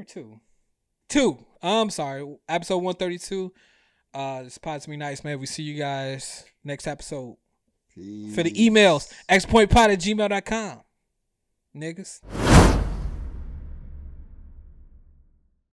two. Two. I'm sorry, episode one thirty two. Uh, this pod to me nice, man. We see you guys next episode. For the emails, exitpointpod at gmail.com. Niggas.